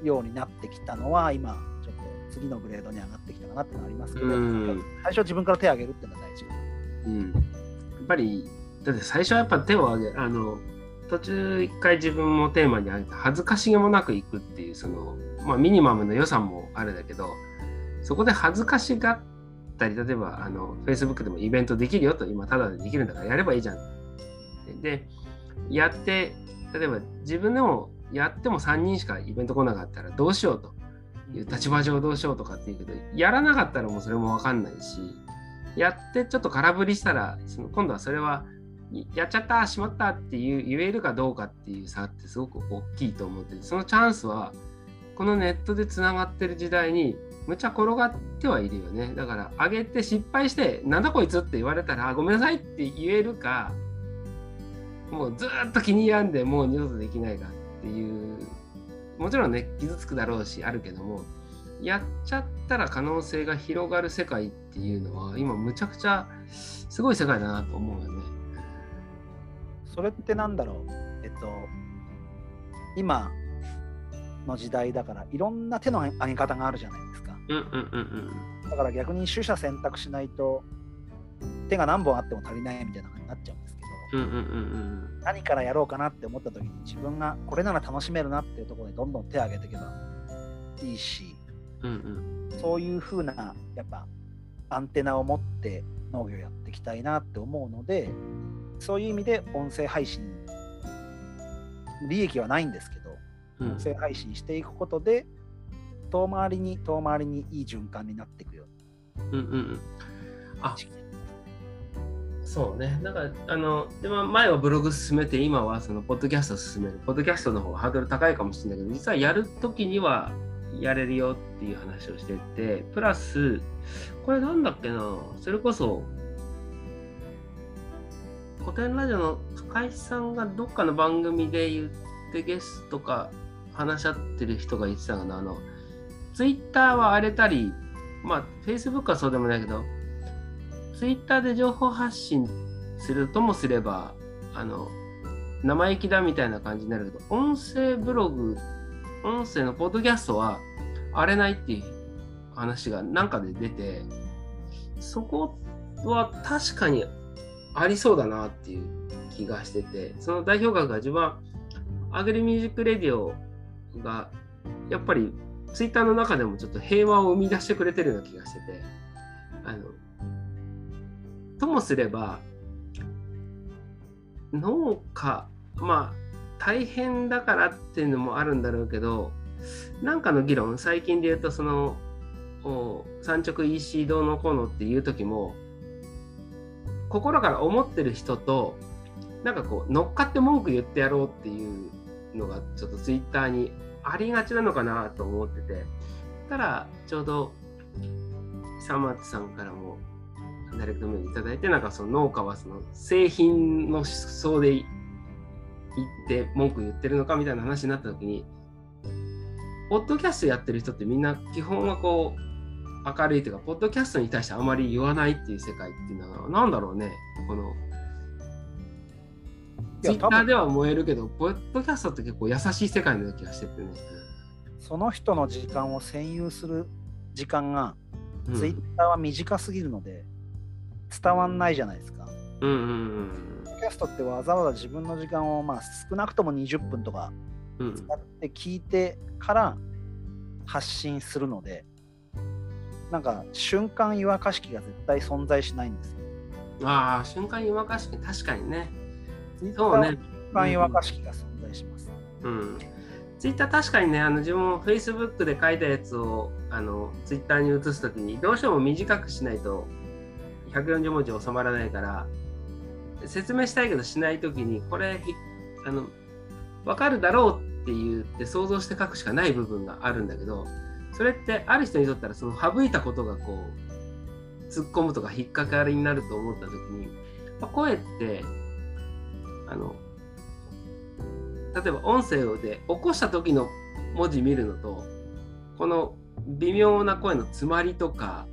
ようになってきたのは今ちょっと次のグレードに上がってきたかなってのはありますけど、うん、最初自分から手を挙げるっていうのは大事。うん。ぱりだって最初はやっぱ手を挙げあの途中一回自分もテーマに挙げて恥ずかしげもなくいくっていうその、まあ、ミニマムの予算もあれだけどそこで恥ずかしがったり例えばあの Facebook でもイベントできるよと今ただでできるんだからやればいいじゃん。でやって例えば自分でもやっても3人しかイベント来なかったらどうしようと。いう立場上どうしようとかっていうけどやらなかったらもうそれも分かんないしやってちょっと空振りしたらその今度はそれはやっちゃったしまったっていう言えるかどうかっていう差ってすごく大きいと思ってそのチャンスはこのネットでつながってる時代にむちゃ転がってはいるよね。だから上げて失敗してなんだこいつって言われたらごめんなさいって言えるかもうずっと気に病んでもう二度とできないかっていうもちろんね傷つくだろうしあるけどもやっちゃったら可能性が広がる世界っていうのは今むちゃくちゃすごい世界だなと思うよね。それってなんだろう？えっと今の時代だからいろんな手の上げ方があるじゃないですか。うんうんうんうん、だから逆に取捨選択しないと手が何本あっても足りないみたいな感じになっちゃううんうんうんうん、何からやろうかなって思った時に自分がこれなら楽しめるなっていうところでどんどん手を挙げていけばいいし、うんうん、そういうふうなやっぱアンテナを持って農業やっていきたいなって思うのでそういう意味で音声配信利益はないんですけど、音声配信していくことで遠回りに遠回りにいい循環になっていくようんうんうん。あそうね。なんか、あの、でも前はブログ進めて、今はその、ポッドキャスト進める。ポッドキャストの方がハードル高いかもしれないけど、実はやるときにはやれるよっていう話をしてて、プラス、これなんだっけな、それこそ、古典ラジオの深井さんがどっかの番組で言ってゲストとか話し合ってる人が言ってたかな、あの、ツイッターは荒れたり、まあ、フェイスブックはそうでもないけど、ツイッターで情報発信するともすれば、あの、生意気だみたいな感じになるけど、音声ブログ、音声のポッドキャストは荒れないっていう話がなんかで出て、そこは確かにありそうだなっていう気がしてて、その代表格が自分はアグリミュージックレディオがやっぱりツイッターの中でもちょっと平和を生み出してくれてるような気がしてて、あの、ともすれば農家まあ大変だからっていうのもあるんだろうけどなんかの議論最近で言うとその産直 EC どうのこうのっていう時も心から思ってる人となんかこう乗っかって文句言ってやろうっていうのがちょっとツイッターにありがちなのかなと思っててたらちょうど久松さんからもダイレクトメールいただいて、なんかその農家はその製品の思想で言って文句言ってるのかみたいな話になった時に、ポッドキャストやってる人ってみんな基本はこう明るいというか、ポッドキャストに対してあまり言わないっていう世界っていうのは何だろうね、この。ツイッターでは燃えるけど、ポッドキャストって結構優しい世界の気がしててね。その人の時間を占有する時間が、ツイッターは短すぎるので、伝わんないじゃないですか。うんうんうん。キャストってわざわざ自分の時間をまあ少なくとも20分とか使って聞いてから発信するので、うん、なんか瞬間湯沸かし器が絶対存在しないんですよ。ああ、瞬間湯沸かし器、確かにね。そうね。瞬間湯沸かし器が存在します。うん、うんツイッター確かにね、あの自分も Facebook で書いたやつをあのツイッターに移すときにどうしても短くしないと140文字収まらないから説明したいけどしない時にこれあの分かるだろうって言って想像して書くしかない部分があるんだけどそれってある人にとったらその省いたことがこう突っ込むとか引っかかりになると思った時に、声ってあの例えば音声で起こした時の文字見るのとこの微妙な声の詰まりとか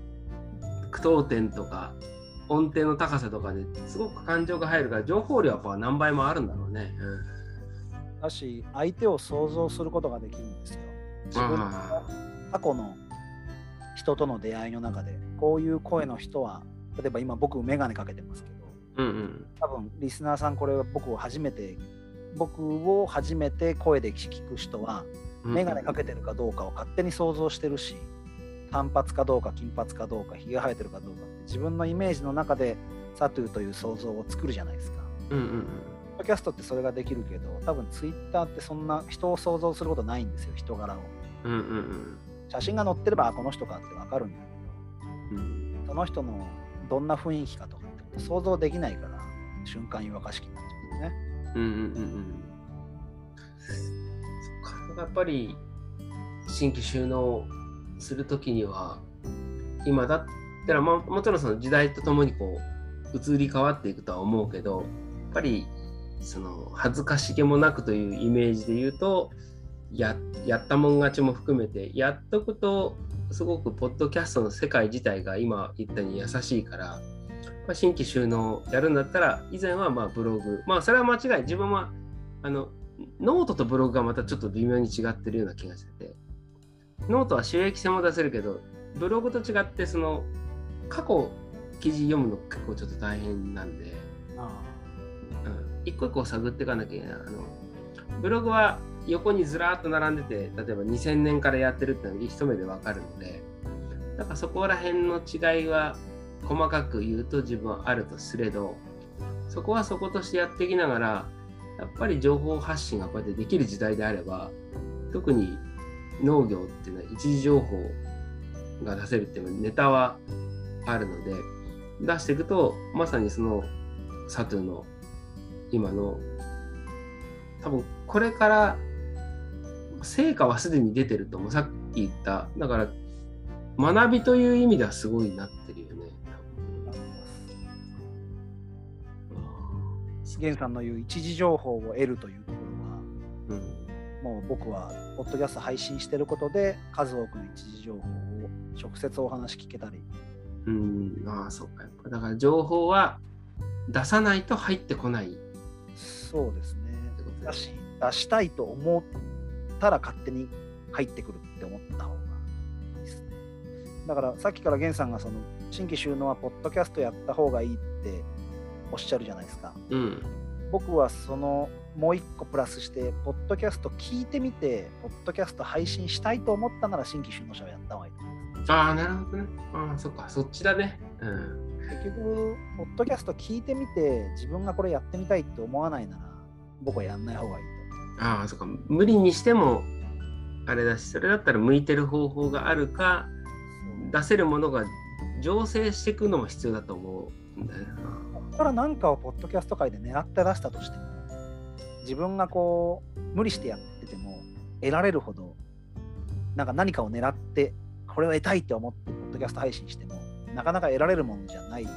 句読点とか音程の高さとかですごく感情が入るから情報量は何倍もあるんだろうね。うん、だし相手を想像することができるんですよ。自分の過去の人との出会いの中でこういう声の人は例えば今僕眼鏡かけてますけど、うんうん、多分リスナーさんこれは僕を初めて僕を初めて声で聞く人は眼鏡かけてるかどうかを勝手に想像してるし、単発かどうか金髪かどうかひげ生えてるかどうかって自分のイメージの中でサトゥーという想像を作るじゃないですか。うんうんうん。キャストってそれができるけど多分ツイッターってそんな人を想像することないんですよ人柄を。うんうんうん、写真が載ってればこの人かって分かるんだけど、うん、その人のどんな雰囲気かとかって想像できないから瞬間湯沸かしきになっちゃうんですね。うんうんうんうん。そっかやっぱり新規収納する時には今だったら、まあ、もちろんその時代とともにこう移り変わっていくとは思うけどやっぱりその恥ずかしげもなくというイメージで言うとややったもん勝ちも含めてやっとくとすごくポッドキャストの世界自体が今言ったように優しいから、まあ、新規就農やるんだったら以前はまあブログまあそれは間違い自分はあのノートとブログがまたちょっと微妙に違ってるような気がしててノートは収益性も出せるけど、ブログと違って、その、過去記事読むの結構ちょっと大変なんで、あうん、一個一個探っていかなきゃいけない。あのブログは横にずらっと並んでて、例えば2000年からやってるってのは一目でわかるので、なんかそこら辺の違いは細かく言うと自分はあるとすれどそこはそことしてやっていきながらやっぱり情報発信がこうやってできる時代であれば特に農業っていうのは一時情報が出せるっていうネタはあるので出していくとまさにそのサトゥの今の多分これから成果はすでに出てると思う。さっき言っただから学びという意味ではすごいなってるよね。源さんの言う一時情報を得るというところは、うん、もう僕はポッドキャスト配信してることで数多くの一時情報を直接お話聞けたり。うん、ああ、そうか。だから情報は出さないと入ってこない。そうですね。だし、出したいと思ったら勝手に入ってくるって思った方がいいですね。だからさっきから源さんがその新規収納はポッドキャストやった方がいいっておっしゃるじゃないですか。うん、僕はそのもう一個プラスして、ポッドキャスト聞いてみて、ポッドキャスト配信したいと思ったなら新規収納者をやった方がいいと思います。ああ、なるほどね。ああ、そっか、そっちだね。うん、結局、ポッドキャスト聞いてみて、自分がこれやってみたいって思わないなら、僕はやんない方がいいと。ああ、そっか、無理にしても、あれだし、それだったら向いてる方法があるか、出せるものが醸成していくのも必要だと思うんだよな。ここから何かをポッドキャスト界で狙って出したとしても、自分がこう無理してやってても得られるほどなんか何かを狙ってこれを得たいって思ってポッドキャスト配信してもなかなか得られるものじゃないし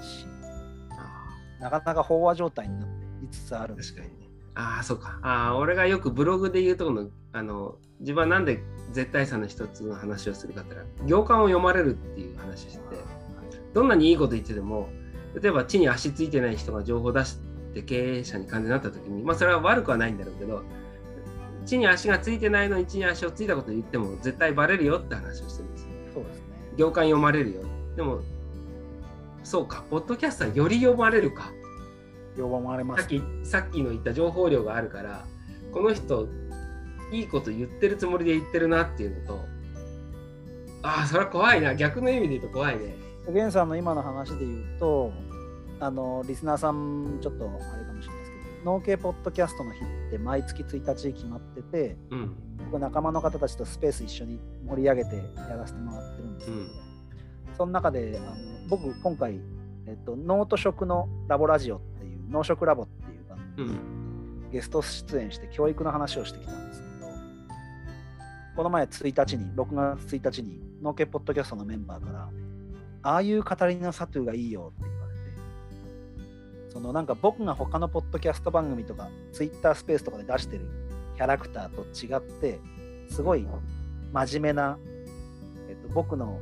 なかなか飽和状態になりつつある確かにね。ああそうか。ああ俺がよくブログで言うとこのあの自分はなんで絶対差の一つの話をするかって言ったら行間を読まれるっていう話をしてどんなにいいこと言ってても例えば地に足ついてない人が情報を出しって経営者に完全になった時に、まあ、それは悪くはないんだろうけど地に足がついてないのに地に足をついたこと言っても絶対バレるよって話をしてるんですよ。そうですね。行間読まれるよ。でもそうか、ポッドキャストはより読まれるか。読まれます。さっきさっきの言った情報量があるからこの人いいこと言ってるつもりで言ってるなっていうのとああそれは怖いな逆の意味で言うと怖いね。源さんの今の話で言うとあのリスナーさんちょっとあれかもしれないですけど農系ポッドキャストの日って毎月1日決まってて、うん、僕仲間の方たちとスペース一緒に盛り上げてやらせてもらってるんですけど、うん、その中であの僕今回、えっと、農と食のラボラジオっていう農食ラボっていう番組にゲスト出演して教育の話をしてきたんですけど、この前1日に6月1日に農系ポッドキャストのメンバーからああいう語りのサトゥがいいよってそのなんか僕が他のポッドキャスト番組とかツイッタースペースとかで出してるキャラクターと違ってすごい真面目な、えっと、僕の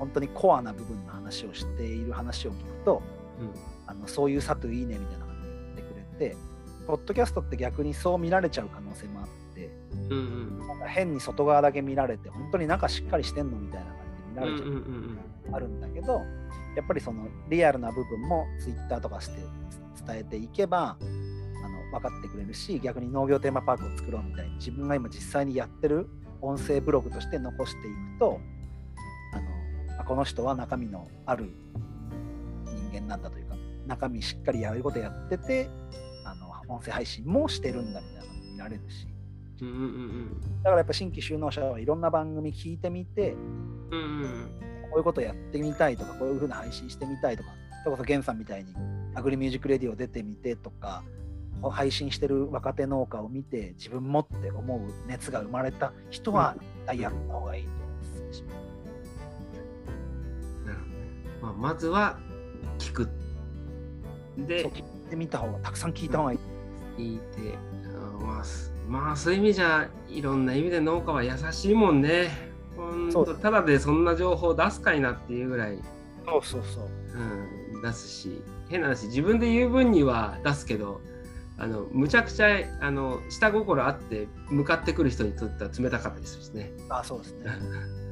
本当にコアな部分の話をしている話を聞くと、うん、あのそういうサトゥいいねみたいな感じで言ってくれてポッドキャストって逆にそう見られちゃう可能性もあって、うんうん、なんか変に外側だけ見られて本当に中しっかりしてんのみたいな感じで見られちゃうあるんだけど、やっぱりそのリアルな部分もツイッターとかして伝えていけばあの分かってくれるし逆に農業テーマパークを作ろうみたいに自分が今実際にやってる音声ブログとして残していくとあのこの人は中身のある人間なんだというか中身しっかりやることやっててあの音声配信もしてるんだみたいなのが見られるし、うんうんうん、だからやっぱ新規就農者はいろんな番組聞いてみて、うんうん、こういうことやってみたいとかこういうふうな配信してみたいとかそれこそ源さんみたいに Agri Music Radio 出てみてとか配信してる若手農家を見て自分もって思う熱が生まれた人は大いにやった方がいいと思います。なるほどね。まあ、まずは聞く。で、聞いてみた方がたくさん聞いた方がいい。聞いて、あまあ、まあそういう意味じゃいろんな意味で農家は優しいもんね。本当ただでそんな情報出すかいなっていうぐらい。そうそうそう。うん、出すし変な話自分で言う分には出すけどあのむちゃくちゃあの下心あって向かってくる人にとっては冷たかったりするしね。あそうですね。*laughs*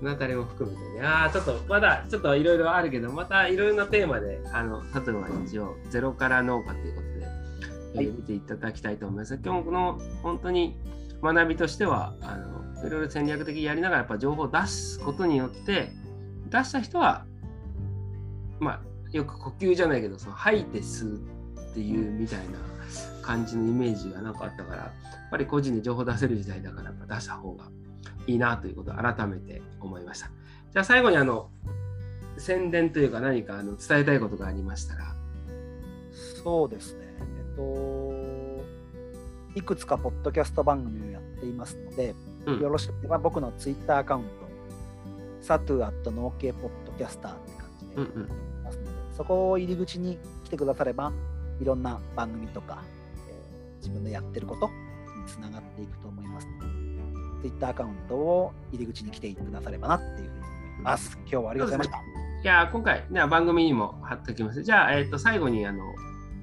そのあたりも含めてね、ああ、ちょっとまだちょっといろいろあるけど、またいろいろなテーマで、あの、佐藤は一応、ゼロから農家ということで、はい、見ていただきたいと思います。今日この本当に学びとしては、あのいろいろ戦略的にやりながら、やっぱ情報を出すことによって、出した人はまあよく呼吸じゃないけどその吐いて吸うっていうみたいな感じのイメージがなんかあったからやっぱり個人で情報出せる時代だからやっぱ出した方がいいなということを改めて思いました。じゃあ最後にあの宣伝というか何かあの伝えたいことがありましたら。そうですね。えっと、いくつかポッドキャスト番組をやっていますので、うん、よろしければ僕のツイッターアカウント、サトゥアットノーケーポッドキャスターって感じで。ますので、うんうん、そこを入り口に来てくだされば、いろんな番組とか、えー、自分のやってることにつながっていくと思います。ので、ツイッターアカウントを入り口に来てくださればなっていうふうに思います。今日はありがとうございました。いや今回、ね、番組にも貼っておきます。じゃあ、えー、と最後にあの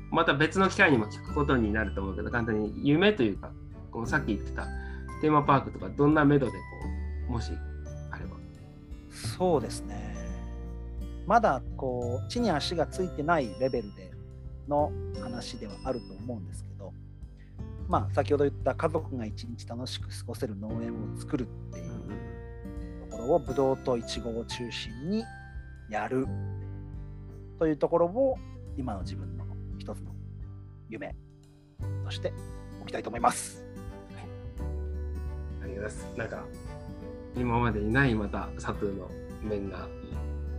また別の機会にも聞くことになると思うけど、簡単に夢というか、このさっき言ってたテーマパークとか、どんな目処でこう、もしあれば。そうですね。まだこう地に足がついてないレベルでの話ではあると思うんですけど、まあ、先ほど言った家族が一日楽しく過ごせる農園を作るっていうところをブドウとイチゴを中心にやるというところを今の自分の一つの夢としておきたいと思います。はい、ありがとうございます。なんか今までにないまた佐藤の面が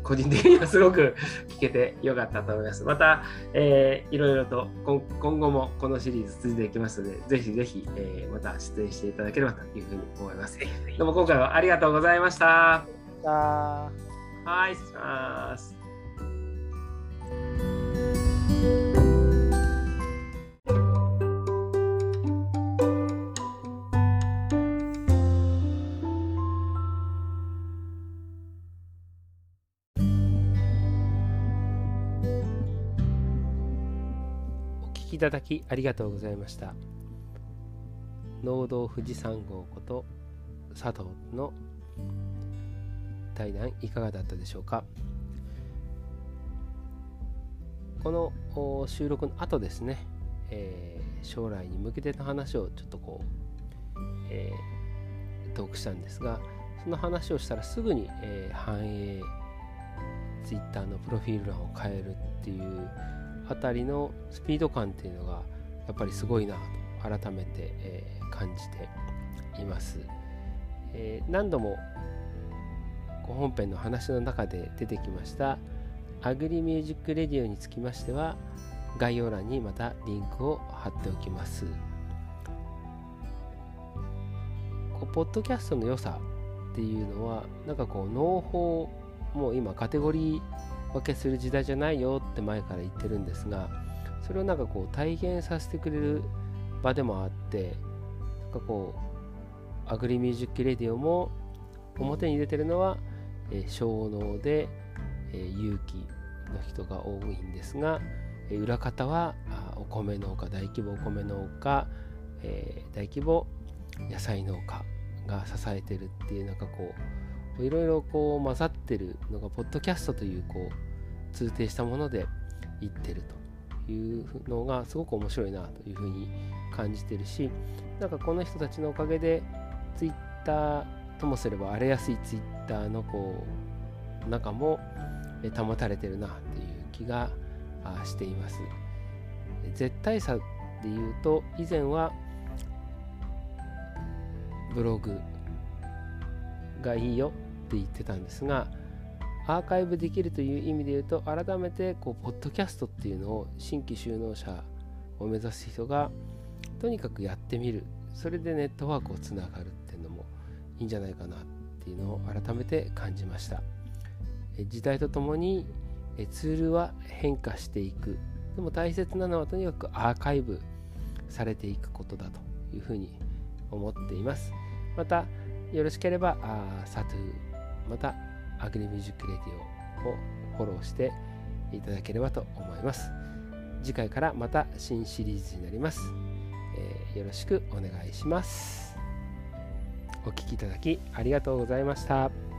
個人的にはすごく聞けてよかったと思います。また、えー、いろいろと今後もこのシリーズ続いていきますので、ぜひぜひ、えー、また出演していただければというふうに思います。どうも今回はありがとうございました。はい、失礼します。ただきありがとうございました。農道富士山号こと佐藤の対談いかがだったでしょうかこの収録の後ですね、えー、将来に向けての話をちょっとこう、えー、トークしたんですがその話をしたらすぐに、えー、反映 Twitter のプロフィール欄を変えるっていうあたりのスピード感っていうのがやっぱりすごいなと改めて、えー、感じています、えー、何度も本編の話の中で出てきました Agri Music Radio につきましては概要欄にまたリンクを貼っておきます。こうポッドキャストの良さっていうのはなんかこう農法もう今カテゴリー分けする時代じゃないよって前から言ってるんですがそれをなんかこう体現させてくれる場でもあってなんかこう Agri Music Radio も表に出てるのはえ小農で、え有機の人が多いんですが、え裏方はお米農家大規模お米農家、え大規模野菜農家が支えてるっていうなんかこういろいろこう混ざってるのがポッドキャストというこう通底したもので言ってるというのがすごく面白いなというふうに感じてるしなんかこの人たちのおかげで Twitter ともすれば荒れやすいツイッターのこう中も保たれてるなっていう気がしています。絶対差で言うと以前はブログがいいよって言ってたんですがアーカイブできるという意味で言うと改めてこうポッドキャストっていうのを新規就農者を目指す人がとにかくやってみる。それでネットワークをつながるっていうのもいいんじゃないかなっていうのを改めて感じました。時代とともにツールは変化していく。でも大切なのはとにかくアーカイブされていくことだというふうに思っています。またよろしければあサトゥまた Agri Music Radio をフォローしていただければと思います。次回からまた新シリーズになります、えー、よろしくお願いします。お聴きいただきありがとうございました。